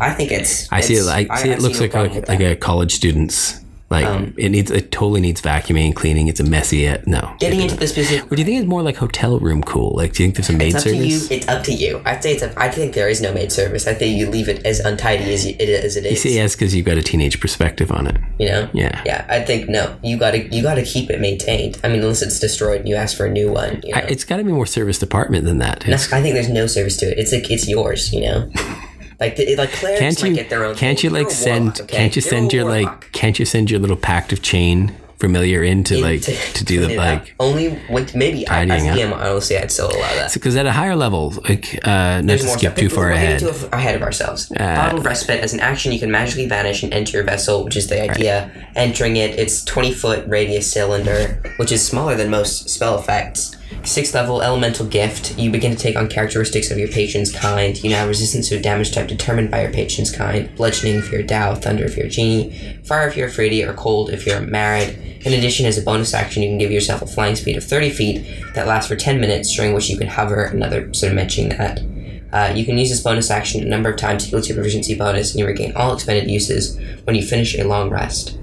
I think it's. I see it, it's- I see it see looks like a, like a college student's Like Um, it needs it totally needs vacuuming and cleaning. It's a messy. uh, No. Getting into the specific Or do you think it's more like hotel room cool? Like, do you think there's a maid It's up to you. service? It's up to you. I'd say it's. A, I think there is no maid service. I think you leave it as untidy as you, it as it is. See, yes, because you've got a teenage perspective on it. You know. Yeah. Yeah. I think no. You gotta you gotta keep it maintained. I mean, unless it's destroyed and you ask for a new one. You know? I, it's got to be more service department than that. No, I think there's no service to it. It's like it's yours. You know. Like the, like clerics can't might you? get their own. Can't thing. you like send? okay? Can't you You're send your like? Can't you send your little pact of chain familiar in to like To- do the like? only when maybe I, as up. Honestly I'd still allow that. Because at a higher level, like uh, not to skip too far ahead. too ahead of ourselves. Bottled Respite as an action, you can magically vanish and enter your vessel, which is the idea. Entering it, it's twenty foot radius cylinder, which is smaller than most spell effects. Sixth level elemental gift. You begin to take on characteristics of your patron's kind. You now have resistance to a damage type determined by your patron's kind. Bludgeoning if you're a thunder if you're a genie, fire if you're Efreeti, or cold if you're Marid. In addition, as a bonus action, you can give yourself a flying speed of 30 feet that lasts for 10 minutes, during which you can hover. Another sort of mentioning that. Uh, you can use this bonus action a number of times to equal your proficiency bonus, and you regain all expended uses when you finish a long rest.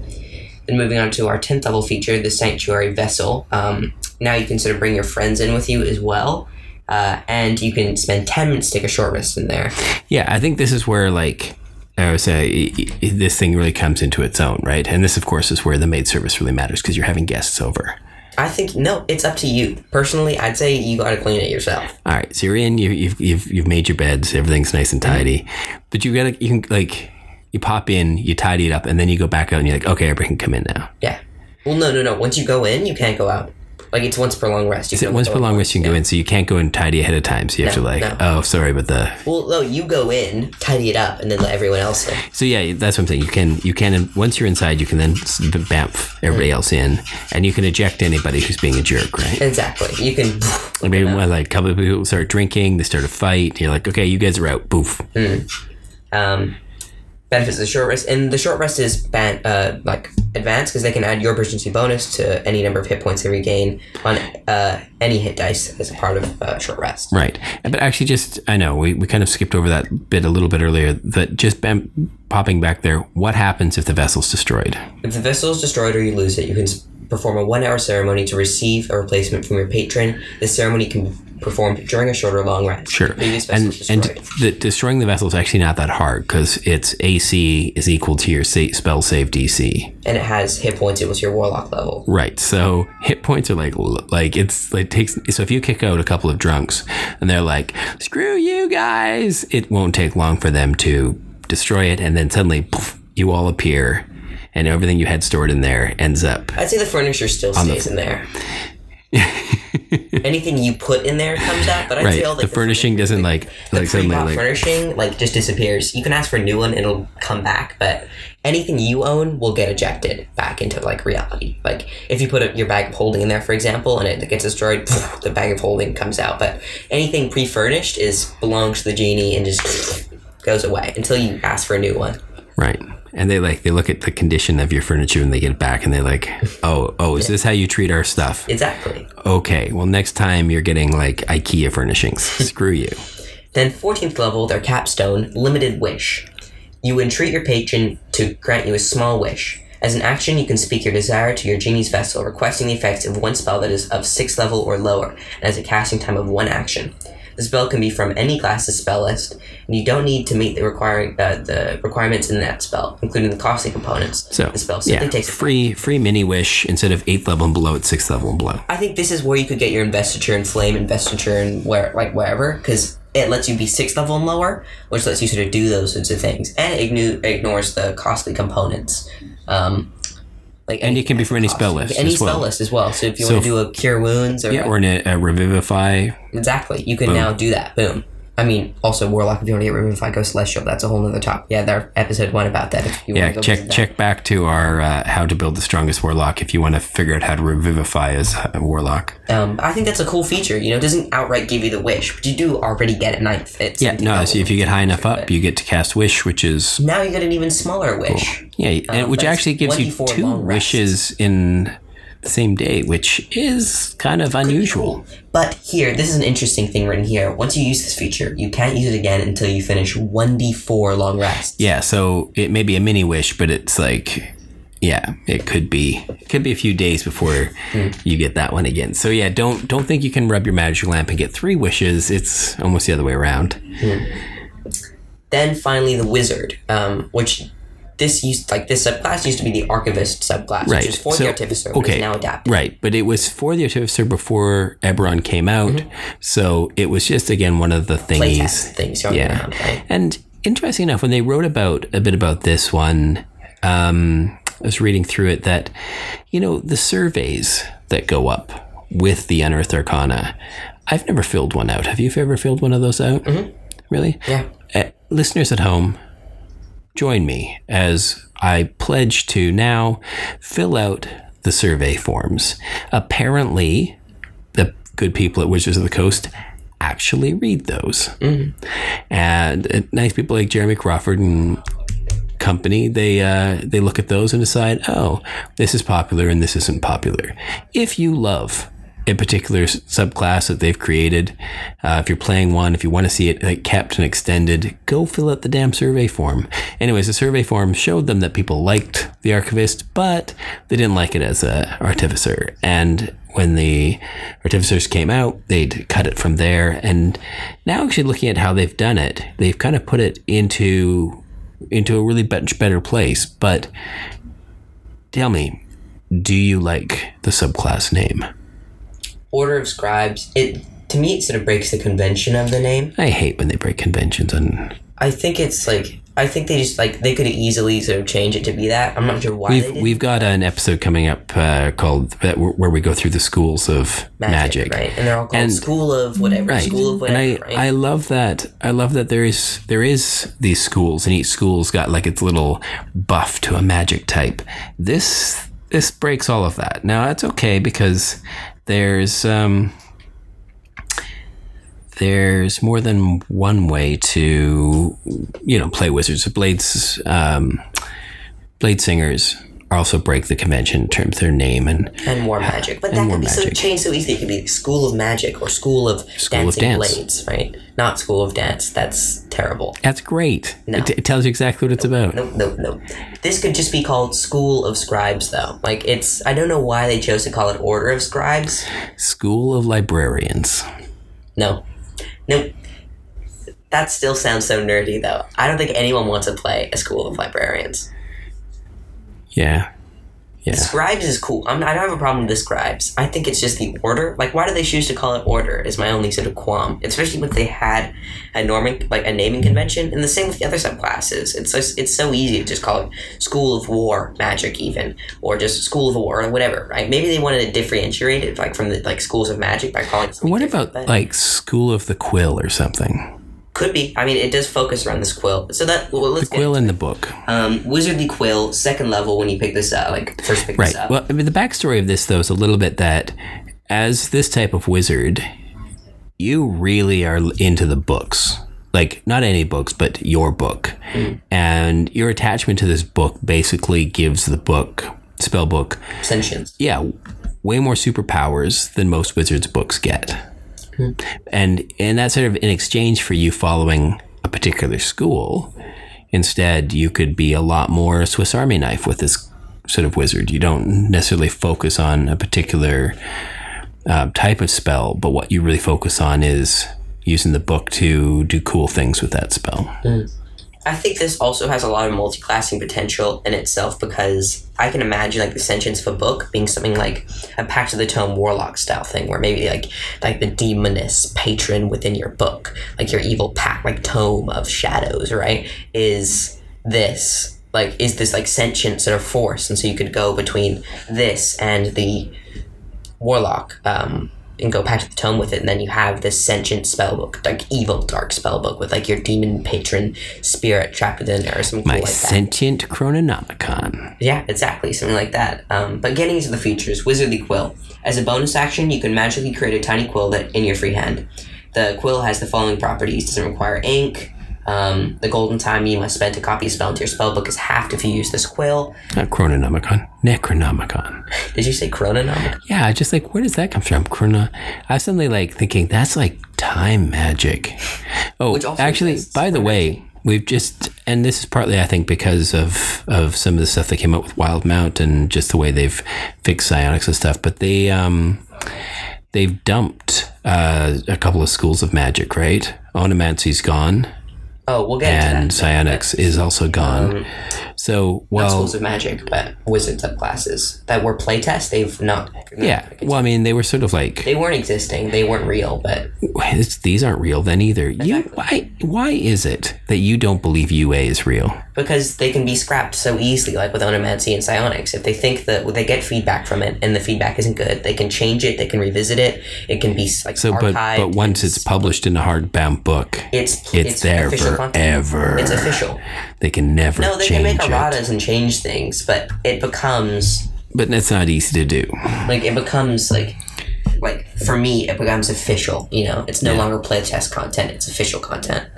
Then moving on to our 10th level feature, the Sanctuary Vessel. Um, now you can sort of bring your friends in with you as well, uh, and you can spend 10 minutes to take a short rest in there. Yeah, I think this is where like I would say this thing really comes into its own, right? And this, of course, is where the maid service really matters because you're having guests over. I think, no, it's up to you. Personally, I'd say you gotta clean it yourself. All right, so you're in. You, you've you've you've made your beds. Everything's nice and tidy, mm-hmm. but you gotta you can like you pop in, you tidy it up, and then you go back out and you're like, okay, everybody can come in now. Yeah. Well, no, no, no. Once you go in, you can't go out. Like, it's once per long rest. You can only Once per long rest, you can go in, so you can't go and tidy ahead of time. So you have No, to like, no. oh, sorry, but the Well, no, you go in, tidy it up, and then let everyone else in. So yeah, that's what I'm saying. You can you can once you're inside, you can then bamf everybody else in, and you can eject anybody who's being a jerk, right? Exactly. You can. I mean, like a couple of people start drinking, they start a fight. You're like, okay, you guys are out. Boof. um, benefits of the short rest, and the short rest is ban- uh, like advanced because they can add your proficiency bonus to any number of hit points they regain on uh, any hit dice as a part of uh, short rest. Right. But actually, just I know we, we kind of skipped over that bit a little bit earlier. That just bam, popping back there. What happens if the vessel's destroyed? If the vessel is destroyed or you lose it, you can perform a one-hour ceremony to receive a replacement from your patron. This ceremony can be performed during a short or long rest. Sure. And and the, destroying the vessel is actually not that hard because its AC is equal to your sa- spell save DC. and it has hit points. It was your warlock level. Right. So hit points are like like it's like takes so if you kick out a couple of drunks and they're like screw you guys, it won't take long for them to destroy it and then suddenly poof, you all appear and everything you had stored in there ends up. I'd say the furniture still the stays in there. Anything you put in there comes out, but I'd Right. all like, the furnishing doesn't like the like suddenly like furnishing like just disappears. You can ask for a new one; it'll come back. But anything you own will get ejected back into like reality. Like if you put a, your bag of holding in there, for example, and it gets destroyed, the bag of holding comes out. But anything pre-furnished is belongs to the genie and just goes away until you ask for a new one. right. And they like they look at the condition of your furniture and they get it back and they're like, "Oh, oh, is this how you treat our stuff?" Exactly. Okay. Well, next time you're getting like IKEA furnishings. Screw you. Then 14th level, their capstone, Limited Wish. You entreat your patron to grant you a small wish. As an action, you can speak your desire to your genie's vessel, requesting the effects of one spell that is of 6th level or lower, and has a casting time of one action. The spell can be from any class's spell list, and you don't need to meet the requiring uh, the requirements in that spell, including the costing components. So the spell simply yeah, takes free free mini wish instead of eighth level and below, it's sixth level and below. I think this is where you could get your investiture and flame investiture and where like wherever because it lets you be sixth level and lower, which lets you sort of do those sorts of things, and it igno- ignores the costly components. Um, like And it can be from any spell list any as spell well. list as well. So if you So want to do a cure wounds or Yeah, or a, a uh, revivify. exactly, you can now do that. Boom. I mean, also Warlock. If you want to get Revivify Go Celestial, that's a whole nother top. Yeah, there episode one about that. If you Yeah, want to go check check back to our uh, how to build the strongest warlock if you want to figure out how to revivify as a warlock. Um, I think that's a cool feature. You know, it doesn't outright give you the wish, but you do already get it ninth. It's Yeah, no. So if you get high enough up, you get to cast wish, which is now you get an even smaller wish. yeah, and Um, which actually gives you two wishes in the same day, which is kind of unusual. But here, this is an interesting thing written here. Once you use this feature, you can't use it again until you finish 1d4 long rest. Yeah, so it may be a mini wish, but it's like yeah, it could be it could be a few days before you get that one again. So yeah, don't don't think you can rub your magic lamp and get three wishes. It's almost the other way around. Then finally, the wizard, um, which this used like this subclass used to be the archivist subclass, Right. which is for So- the artificer, okay. is now adapted. Right, but it was for the artificer before Eberron came out, so it was just again one of the thingies. Things Yeah. around, right? And interesting enough, when they wrote about a bit about this one, um, I was reading through it that, you know, the surveys that go up with the Unearthed Arcana, I've never filled one out. Have you ever filled one of those out? Mm-hmm. Really? Yeah. Uh, listeners at home, join me as I pledge to now fill out the survey forms. Apparently, the good people at Wizards of the Coast actually read those. And uh, nice people like Jeremy Crawford and company, they uh, they look at those and decide, oh, this is popular and this isn't popular. If you love a particular subclass that they've created, uh, if you're playing one, if you want to see it kept and extended, go fill out the damn survey form. Anyways, the survey form showed them that people liked the archivist, but they didn't like it as a artificer. And when the artificers came out, they'd cut it from there. And now, actually, looking at how they've done it, they've kind of put it into into a really much better place. But tell me, do you like the subclass name? Order of Scribes. It to me, it sort of breaks the convention of the name. I hate when they break conventions and I think it's like I think they just like they could easily sort of change it to be that. I'm not sure why we've we've got an episode coming up uh, called that where we go through the schools of magic. right? And they're all called And- School of whatever, Right. School of whatever, and I, right? I love that. I love that there is there is these schools, and each school's got like its little buff to a magic type. This this breaks all of that. Now that's okay because there's um there's more than one way to you know play wizards. Of Blades um, blade singers also break the convention in terms of their name and and more uh, magic. But that more could be so magic. changed so easily. It could be School of Magic or School of School of Dancing Dance. Blades, right? Not School of Dance. That's terrible. that's great. No. It, it tells you exactly what it's about. Nope, nope, nope. This could just be called School of Scribes, though. Like it's, I don't know why they chose to call it Order of Scribes. School of Librarians. No, nope. That still sounds so nerdy, though. I don't think anyone wants to play a School of Librarians. Yeah. Yeah. Scribes is cool. I'm, I don't have a problem with the Scribes. I think it's just the Order. Like, why do they choose to call it Order? Is my only sort of qualm. Especially when they had a norming, like a naming convention, and the same with the other subclasses. It's so, it's so easy to just call it School of War Magic, even, or just School of War or whatever, right? Maybe they wanted to differentiate it, like from the like schools of magic by calling it. something What about but- like School of the Quill or something? Could be. I mean, it does focus around this quill. So that well, let's get Quill in the book. um, Wizardly Quill, second level when you pick this up, like first pick Right. this up. Well, I mean, the backstory of this, though, is a little bit that as this type of wizard, you really are into the books. Like, not any books, but your book. And your attachment to this book basically gives the book, spell book, Sentience. yeah, way more superpowers than most wizards' books get. And and that's sort of in exchange for you following a particular school. Instead, you could be a lot more Swiss Army knife with this sort of wizard. You don't necessarily focus on a particular uh, type of spell, but what you really focus on is using the book to do cool things with that spell. I think this also has a lot of multi-classing potential in itself because I can imagine like the sentience of a book being something like a Pact of the Tome Warlock style thing, where maybe like like the demoness patron within your book, like your evil pact, like tome of shadows, right? Is this like is this like sentient sort of force, and so you could go between this and the warlock um, and go back to the tome with it, and then you have this sentient spellbook, like evil dark spellbook with like your demon patron spirit trapped within there, or something My cool like that. sentient Chrononomicon. Yeah, exactly, something like that. Um, but getting into the features, Wizardly Quill. As a bonus action, you can magically create a tiny quill that in your free hand. The quill has the following properties: doesn't require ink. Um, the golden time you must spend to copy a spell into your spellbook is halved if you use this quill. Not Chrononomicon, Necronomicon. Did you say chrononomic? Yeah, just like where does that come from? Chrono. I was suddenly like thinking that's like time magic. Oh, actually, by the way, we've just and this is partly, I think, because of of some of the stuff that came up with Wildemount and just the way they've fixed psionics and stuff. But they um, they've dumped uh, a couple of schools of magic, right? Onomancy's gone, Oh, we'll get and psionics is also gone. Um, so, Not well, schools of magic, but wizards wizard subclasses that were playtest. They've not. yeah. Well, I mean, they were sort of like They weren't existing. They weren't real, but these aren't real then either. You why why is it that you don't believe UA is real? because they can be scrapped so easily, like with onomancy and psionics. If they think that well, they get feedback from it and the feedback isn't good, they can change it. They can revisit it. It can be like So, but archived. but once it's published in a hardbound book, it's it's, there official content. forever. It's official. They can never No, they change can make and change things, but it becomes But that's not easy to do. like it becomes like like for me it becomes official you know? It's no longer playtest content it's official content.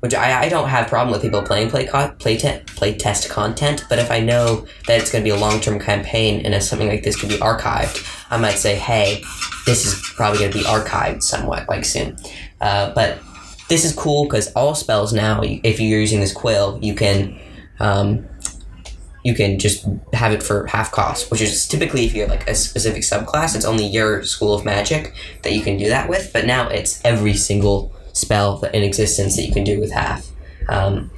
Which I, I don't have problem with people playing play co- play, te- play test content but if i know that it's going to be a long-term campaign and if something like this could be archived i might say hey this is probably going to be archived somewhat like soon. Uh, but this is cool because all spells now if you're using this quill you can um, you can just have it for half cost, which is typically if you're like a specific subclass, it's only your school of magic that you can do that with. But now it's every single spell that in existence that you can do with half. Um,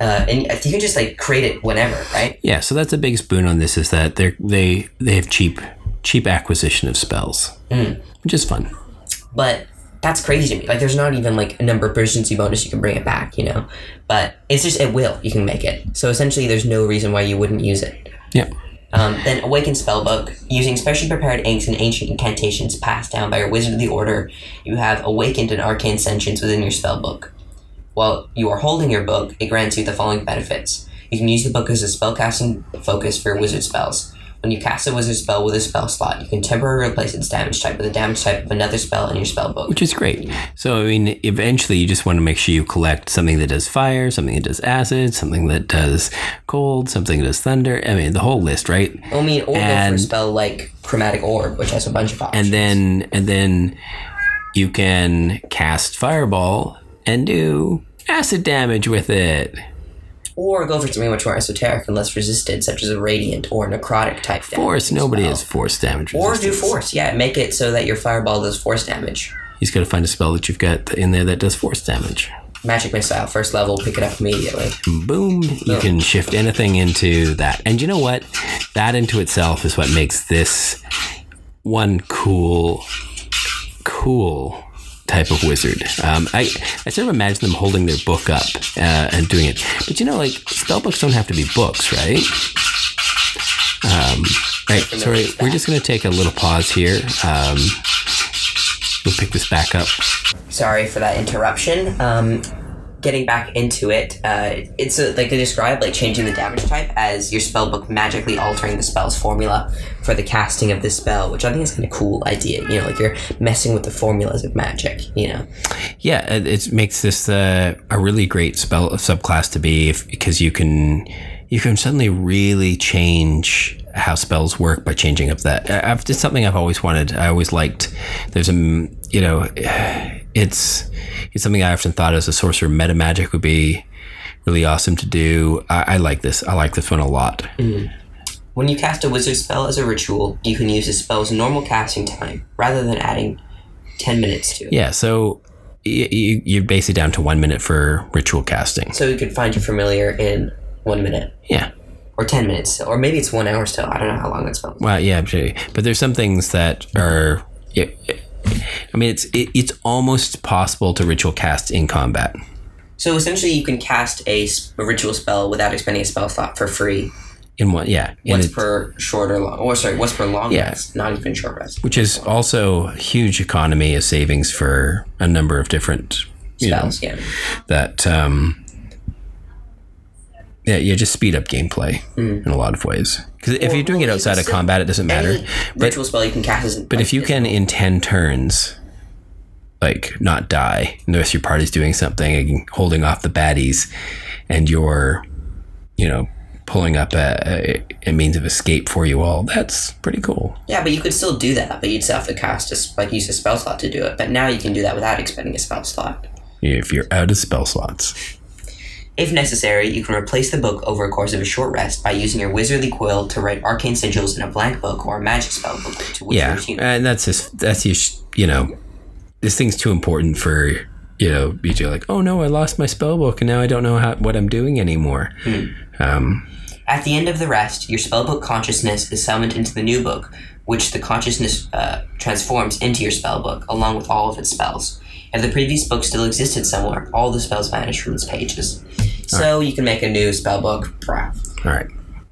uh, and you can just like create it whenever, right? Yeah, so that's a big spoon on this is that they they they have cheap cheap acquisition of spells, Mm. which is fun. But that's crazy to me. Like, there's not even like a number of proficiency bonus you can bring it back, you know. But it's just at will you can make it. So essentially, there's no reason why you wouldn't use it. Yeah. Um, then Awaken Spellbook. Using specially prepared inks and ancient incantations passed down by your Wizard of the Order, you have awakened an arcane sentience within your spellbook. While you are holding your book, it grants you the following benefits. You can use the book as a spellcasting focus for your wizard spells. When you cast a wizard spell with a spell slot, you can temporarily replace its damage type with a damage type of another spell in your spellbook. which is great. So I mean, eventually you just want to make sure you collect something that does fire, something that does acid, something that does cold, something that does thunder. I mean, the whole list, right? I mean, or go for a spell like Chromatic Orb, which has a bunch of options. And then and then you can cast fireball and do acid damage with it. Or go for something much more esoteric and less resisted, such as a Radiant or necrotic type. Thing. Force. Nobody spell. has force damage. Or do force, yeah. Make it so that your fireball does force damage. You just got to find a spell that you've got in there that does force damage. Magic missile, first level, pick it up immediately. Boom! You can shift anything into that, and you know what? That into itself is what makes this one cool, cool type of wizard. Um, I I sort of imagine them holding their book up uh, and doing it, but you know, like spell books don't have to be books, right? Um, right. Sorry, we're just gonna take a little pause here. Um, we'll pick this back up. Sorry for that interruption. Um, getting back into it, uh, it's a, like they describe like changing the damage type as your spellbook magically altering the spell's formula for the casting of this spell, which I think is kind of cool idea. You know, like you're messing with the formulas of magic. You know, Yeah, it, it makes this uh, a really great spell subclass to be if, because you can you can suddenly really change how spells work by changing up that. I've, it's something I've always wanted. I always liked. There's a you know, it's it's something I often thought as a sorcerer meta magic would be really awesome to do. I, I like this. I like this one a lot. Mm. when you cast a wizard spell as a ritual, you can use the spell's normal casting time rather than adding ten minutes to it. Yeah, so. You, you're basically down to one minute for ritual casting. So you could find your familiar in one minute. Yeah. Or ten minutes still. Or maybe it's one hour still. I don't know how long that spell is. Well, yeah. But there's some things that are. Yeah, I mean, it's it, it's almost possible to ritual cast in combat. So essentially you can cast a ritual spell without expending a spell slot for free. In one, yeah, Once per short or long or sorry, once per long Yeah. rest, not even short rest. which is also huge economy of savings for a number of different you know, Spells, yeah. that. Um, yeah, you just speed up gameplay Hmm. in a lot of ways. Because if you're doing it outside of combat, it doesn't matter. Any ritual spell you can cast is But if you can, in 10 turns, like not die, unless your party's doing something and holding off the baddies, and you're, you know, pulling up a, a, a means of escape for you all, that's pretty cool. Yeah, but you could still do that, but you'd still have to cast a, like use a spell slot to do it. But now you can do that without expending a spell slot. If you're out of spell slots. If necessary, you can replace the book over a course of a short rest by using your wizardly quill to write arcane sigils in a blank book or a magic spell book to which Yeah, and that's just that's just you know, this thing's too important for you know be like oh no I lost my spell book and now I don't know how what I'm doing anymore. Um, At the end of the rest, your spellbook consciousness is summoned into the new book, which the consciousness uh, transforms into your spellbook, along with all of its spells. If the previous book still existed somewhere, all the spells vanish from its pages. So you can make a new spellbook. Brah. all right.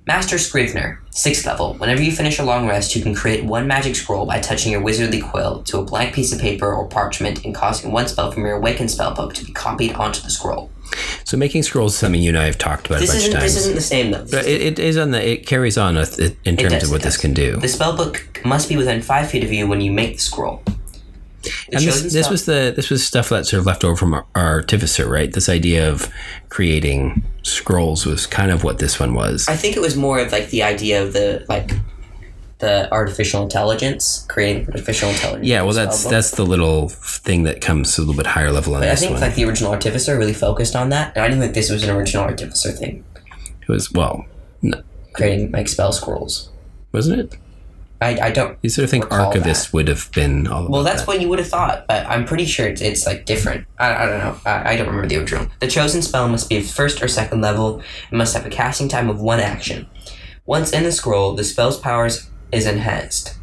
Master Scrivener, 6th level. Whenever you finish a long rest, you can create one magic scroll by touching your wizardly quill to a blank piece of paper or parchment and causing one spell from your awakened spellbook to be copied onto the scroll. So making scrolls is something you and I have talked about This a bunch of times. this isn't the same though. but it, it is on the it carries on with it in terms does, of what this can do. The spellbook must be within five feet of you when you make the scroll. And this, this spell- was the this was stuff that sort of left over from our, our artificer, right? This idea of creating scrolls was kind of what this one was. I think it was more of like the idea of the like the artificial intelligence creating artificial intelligence. yeah, well, that's that's the little thing that comes to a little bit higher level on But I think one. like the original artificer really focused on that, and I didn't think this was an original artificer thing, it was well, n- creating like spell scrolls. wasn't it? I, I don't. You sort of think Archivist would have been all about Well, that's that. what you would have thought, but I'm pretty sure it's, it's like different. I, I don't know. I, I don't remember the original. The chosen spell must be of first or second level and must have a casting time of one action. Once in the scroll, the spell's powers is enhanced,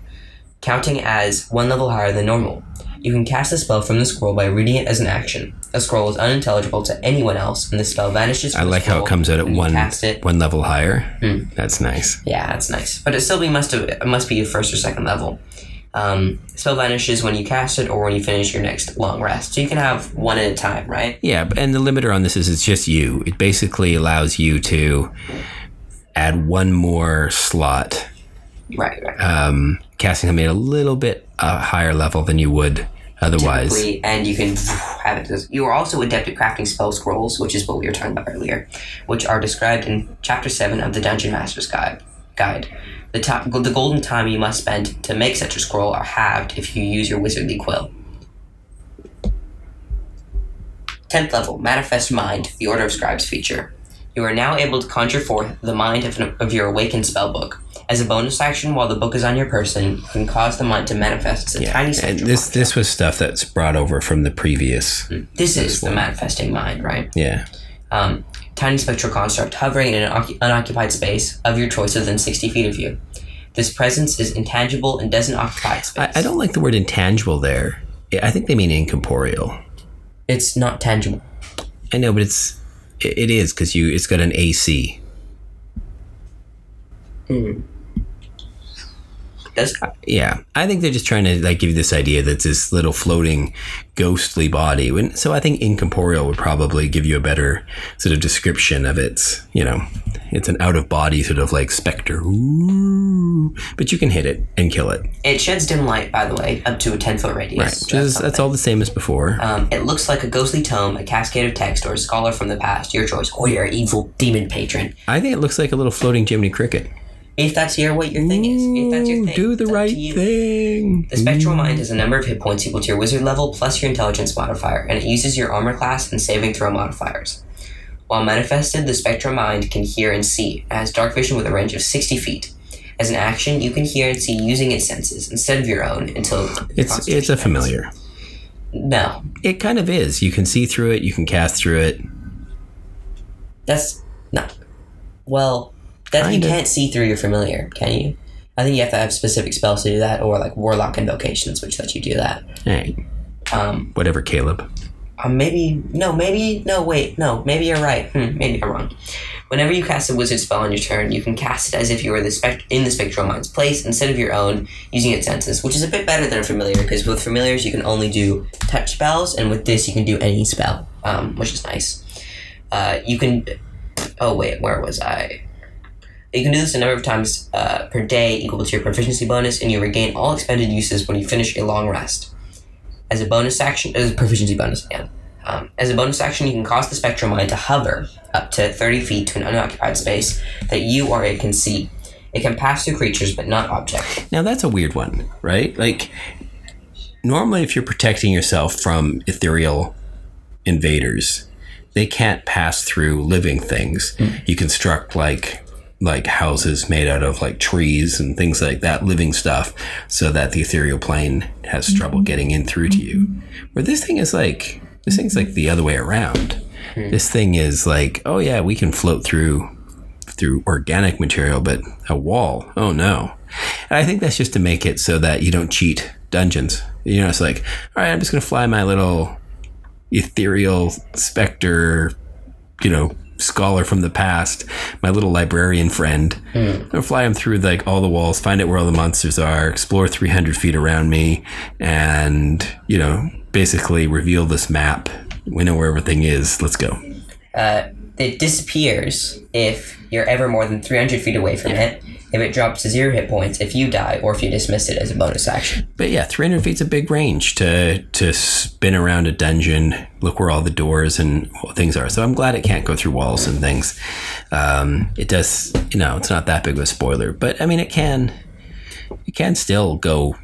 counting as one level higher than normal. You can cast the spell from the scroll by reading it as an action. A scroll is unintelligible to anyone else, and the spell vanishes. I from the like how it comes out at one it. one level higher. Hmm. That's nice. Yeah, that's nice. But it still be must have it must be a first or second level. Um, spell vanishes when you cast it or when you finish your next long rest. So you can have one at a time, right? Yeah, and the limiter on this is it's just you. It basically allows you to add one more slot, Right, right. um, casting something at a little bit uh, higher level than you would otherwise. Typically, and you can have it. You are also adept at crafting spell scrolls, which is what we were talking about earlier, which are described in Chapter Seven of the Dungeon Master's Guide. Guide. The time, the golden time you must spend to make such a scroll are halved if you use your wizardly quill. Tenth level, Manifest Mind, the Order of Scribes feature. You are now able to conjure forth the mind of, an, of your awakened spellbook. As a bonus action, while the book is on your person, you can cause the mind to manifest as a tiny And spectral this construct. this was stuff that's brought over from the previous. This is the manifesting mind, right? Yeah. Um, tiny spectral construct hovering in an occu- unoccupied space of your choice within 60 feet of you. This presence is intangible and doesn't occupy space. I, I don't like the word intangible there. I think they mean incorporeal. It's not tangible. I know, but it's it, it is because you it's got an AC. Does Yeah, I think they're just trying to like give you this idea that it's this little floating, ghostly body. When, so I think incorporeal would probably give you a better sort of description of its. You know, it's an out of body sort of like specter. Ooh, but you can hit it and kill it. it sheds dim light, by the way, up to a 10 foot radius. Right. so Which is, that's that's all the same as before. Um, it looks like a ghostly tome, a cascade of text, or a scholar from the past, your choice, or your evil demon patron. I think it looks like a little floating Jiminy Cricket. If that's your what your thing is, if that's your thing, Do the right thing. The spectral mind has a mm. number of hit points equal to your wizard level plus your intelligence modifier, and it uses your armor class and saving throw modifiers. While manifested, the spectral mind can hear and see. It has dark vision with a range of 60 feet. As an action, you can hear and see using its senses instead of your own until It's it's a familiar. No, It kind of is. You can see through it. You can cast through it. that's no. Well, that you can't see through your familiar, can you? I think you have to have specific spells to do that, or like warlock invocations, which let you do that. Right. Um, Whatever, Caleb. Uh, maybe no, maybe no. Wait, no. Maybe you're right. Hmm, maybe I'm wrong. Whenever you cast a wizard spell on your turn, you can cast it as if you were the spect- in the spectral mind's place instead of your own, using its senses, which is a bit better than a familiar because with familiars you can only do touch spells, and with this you can do any spell, um, which is nice. Uh, you can. Oh wait, where was I? You can do this a number of times uh, per day, equal to your proficiency bonus, and you regain all expended uses when you finish a long rest. As a bonus action, as a proficiency bonus again. Um, as a bonus action, you can cause the spectral mind to hover up to 30 feet to an unoccupied space that you or it can see. It can pass through creatures, but not objects. Now that's a weird one, right? Like normally if you're protecting yourself from ethereal invaders, they can't pass through living things. You construct like like houses made out of like trees and things like that, living stuff, so that the ethereal plane has trouble mm-hmm. getting in through to you. Mm-hmm. Where this thing is like this thing's like the other way around. Hmm. This thing is like, oh yeah, we can float through through organic material, but a wall, oh no. And I think that's just to make it so that you don't cheat dungeons. You know, it's like, all right, I'm just gonna fly my little ethereal specter, you know, scholar from the past, my little librarian friend. I'm gonna fly him through like all the walls, find out where all the monsters are, explore 300 feet around me, and you know, basically reveal this map. We know where everything is. Let's go. Uh, it disappears if you're ever more than 300 feet away from it. If it drops to zero hit points, if you die, or if you dismiss it as a bonus action. But yeah, 300 feet's a big range to to spin around a dungeon, look where all the doors and things are. So I'm glad it can't go through walls and things. Um, it does, you know, it's not that big of a spoiler, but I mean, it can, it can still go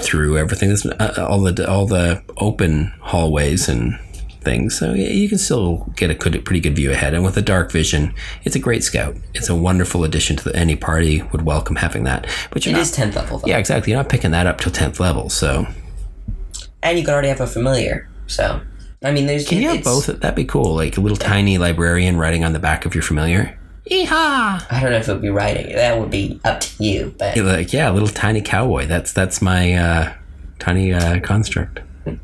through everything. There's uh, all the all the open hallways and things. So yeah, you can still get a good, pretty good view ahead. And with a dark vision, it's a great scout. It's a wonderful addition to the, any party would welcome having that. But you're It not, is 10th level, though. yeah, exactly. You're not picking that up till 10th level. So And you can already have a familiar. So, I mean, there's. can you have both? That'd be cool. Like a little tiny librarian riding on the back of your familiar. Yeehaw! I don't know if it would be writing. That would be up to you, but You're like yeah, a little tiny cowboy. That's that's my uh, tiny uh, construct.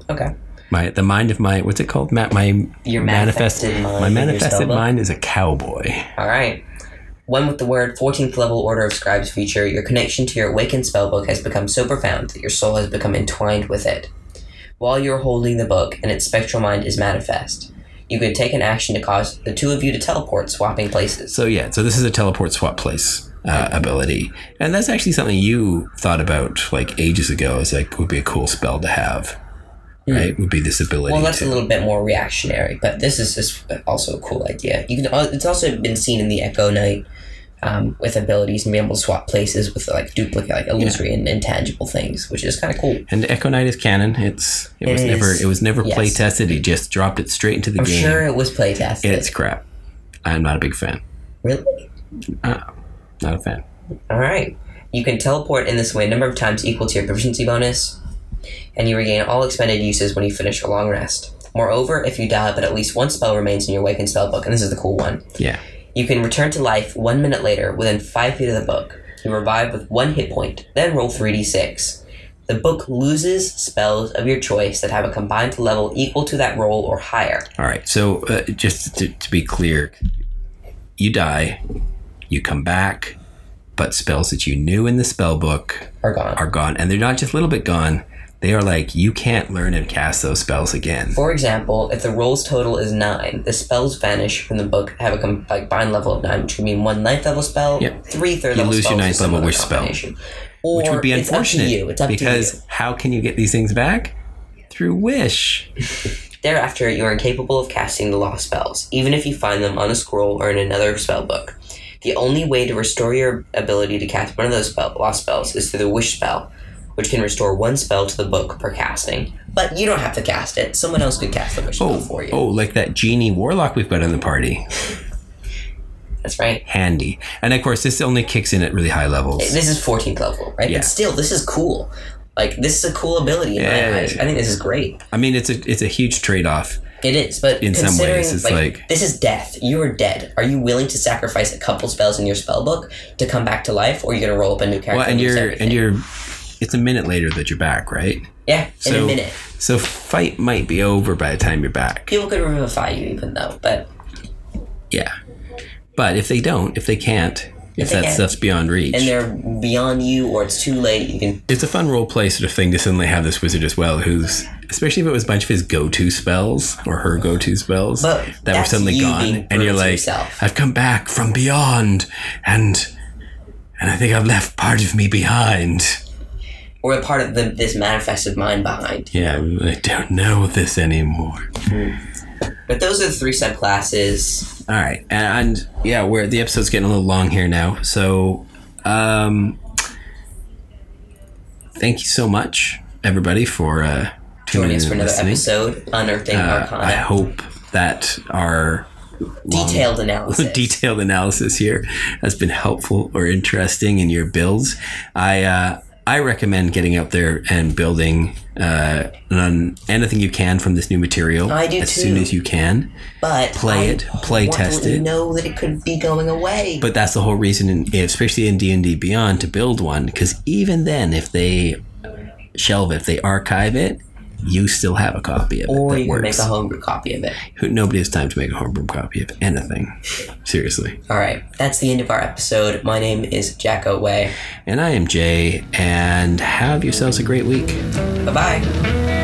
okay. My the mind of my what's it called? Ma- my Your manifest- manifested mind My manifested mind is a cowboy. All right. One with the word 14th level Order of Scribes feature, your connection to your awakened spellbook has become so profound that your soul has become entwined with it. While you're holding the book and its spectral mind is manifest, you can take an action to cause the two of you to teleport, swapping places. So yeah, so this is a teleport swap place uh, ability, and that's actually something you thought about like ages ago. As like would be a cool spell to have, right? Would be this ability. Well, that's to, a little bit more reactionary, but this is just also a cool idea. You can. uh, It's also been seen in the Echo Knight um, with abilities and be able to swap places with like duplicate, like illusory and intangible things, which is kind of cool. and Echo Knight is canon. It's it, It was never it was never yes. play tested. He just dropped it straight into the I'm game. sure it was playtested. It's crap. I'm not a big fan. really. Not a fan. All right. You can teleport in this way a number of times equal to your proficiency bonus, and you regain all expended uses when you finish a long rest. Moreover, if you die but at least one spell remains in your awakened spellbook, and this is the cool one, Yeah. you can return to life one minute later within five feet of the book. You revive with one hit point, then roll 3d6. The book loses spells of your choice that have a combined level equal to that roll or higher. All right. So uh, just to, to be clear, you die, you come back, but spells that you knew in the spell book Are gone. are gone, and they're not just a little bit gone. They are like you can't learn and cast those spells again. For example, if the roll's total is nine, the spells vanish from the book have a com- like bind level of nine, which would mean one ninth level spell, Yep. three third You level lose your ninth level wish spell. Or which would be it's up to unfortunate you. Because you. how can you get these things back? Through wish. Thereafter, you are incapable of casting the lost spells, even if you find them on a scroll or in another spell book. The only way to restore your ability to cast one of those spell- lost spells is through the wish spell, which can restore one spell to the book per casting. But you don't have to cast it. Someone else could cast the wish spell Oh, for you. oh, like that genie warlock we've got in the party. That's right. Handy. And of course, this only kicks in at really high levels. This is 14th level, right? Yeah. But still, this is cool. Like, this is a cool ability in Yeah. my eyes. I think this is great. I mean, it's a it's a huge trade off. It is, but In some ways, it's like- this is death. You are dead. Are you willing to sacrifice a couple spells in your spell book to come back to life, or you're you going to roll up a new character? Well, and use you're and you're. It's a minute later that you're back, right? yeah, in so- a minute. So fight might be over by the time you're back. People could revivify you, even though, but Yeah. But if they don't, if they can't, if, they that stuff's beyond reach, and they're beyond you, or it's too late. You can it's a fun role play sort of thing to suddenly have this wizard as well, who's especially if it was a bunch of his go-to spells or her go-to spells But that were suddenly gone, and you're like, yourself. I've come back from beyond, and and I think I've left part of me behind. Or a part of the, this manifested mind behind. Yeah, I don't know this anymore. But those are the three subclasses. All right, and, yeah, we're the episode's getting a little long here now, so um, thank you so much, everybody, for uh, tuning Joining in us for another listening. episode, unearthing Uh, Arcana. I hope that our Detailed analysis. detailed analysis here has been helpful or interesting in your builds. I uh, I recommend getting out there and building uh, on anything you can from this new material I do as soon as you can. but Play I it, play test it. Know that it could be going away. But that's the whole reason, in, especially in D and D Beyond, to build one. Because even then, if they shelve it, if they archive it, you still have a copy of it. or you can make a homebrew copy of it. Nobody has time to make a homebrew copy of anything. Seriously. All right, that's the end of our episode. My name is Jack Otway. And I am Jay, and have yourselves a great week. Bye bye.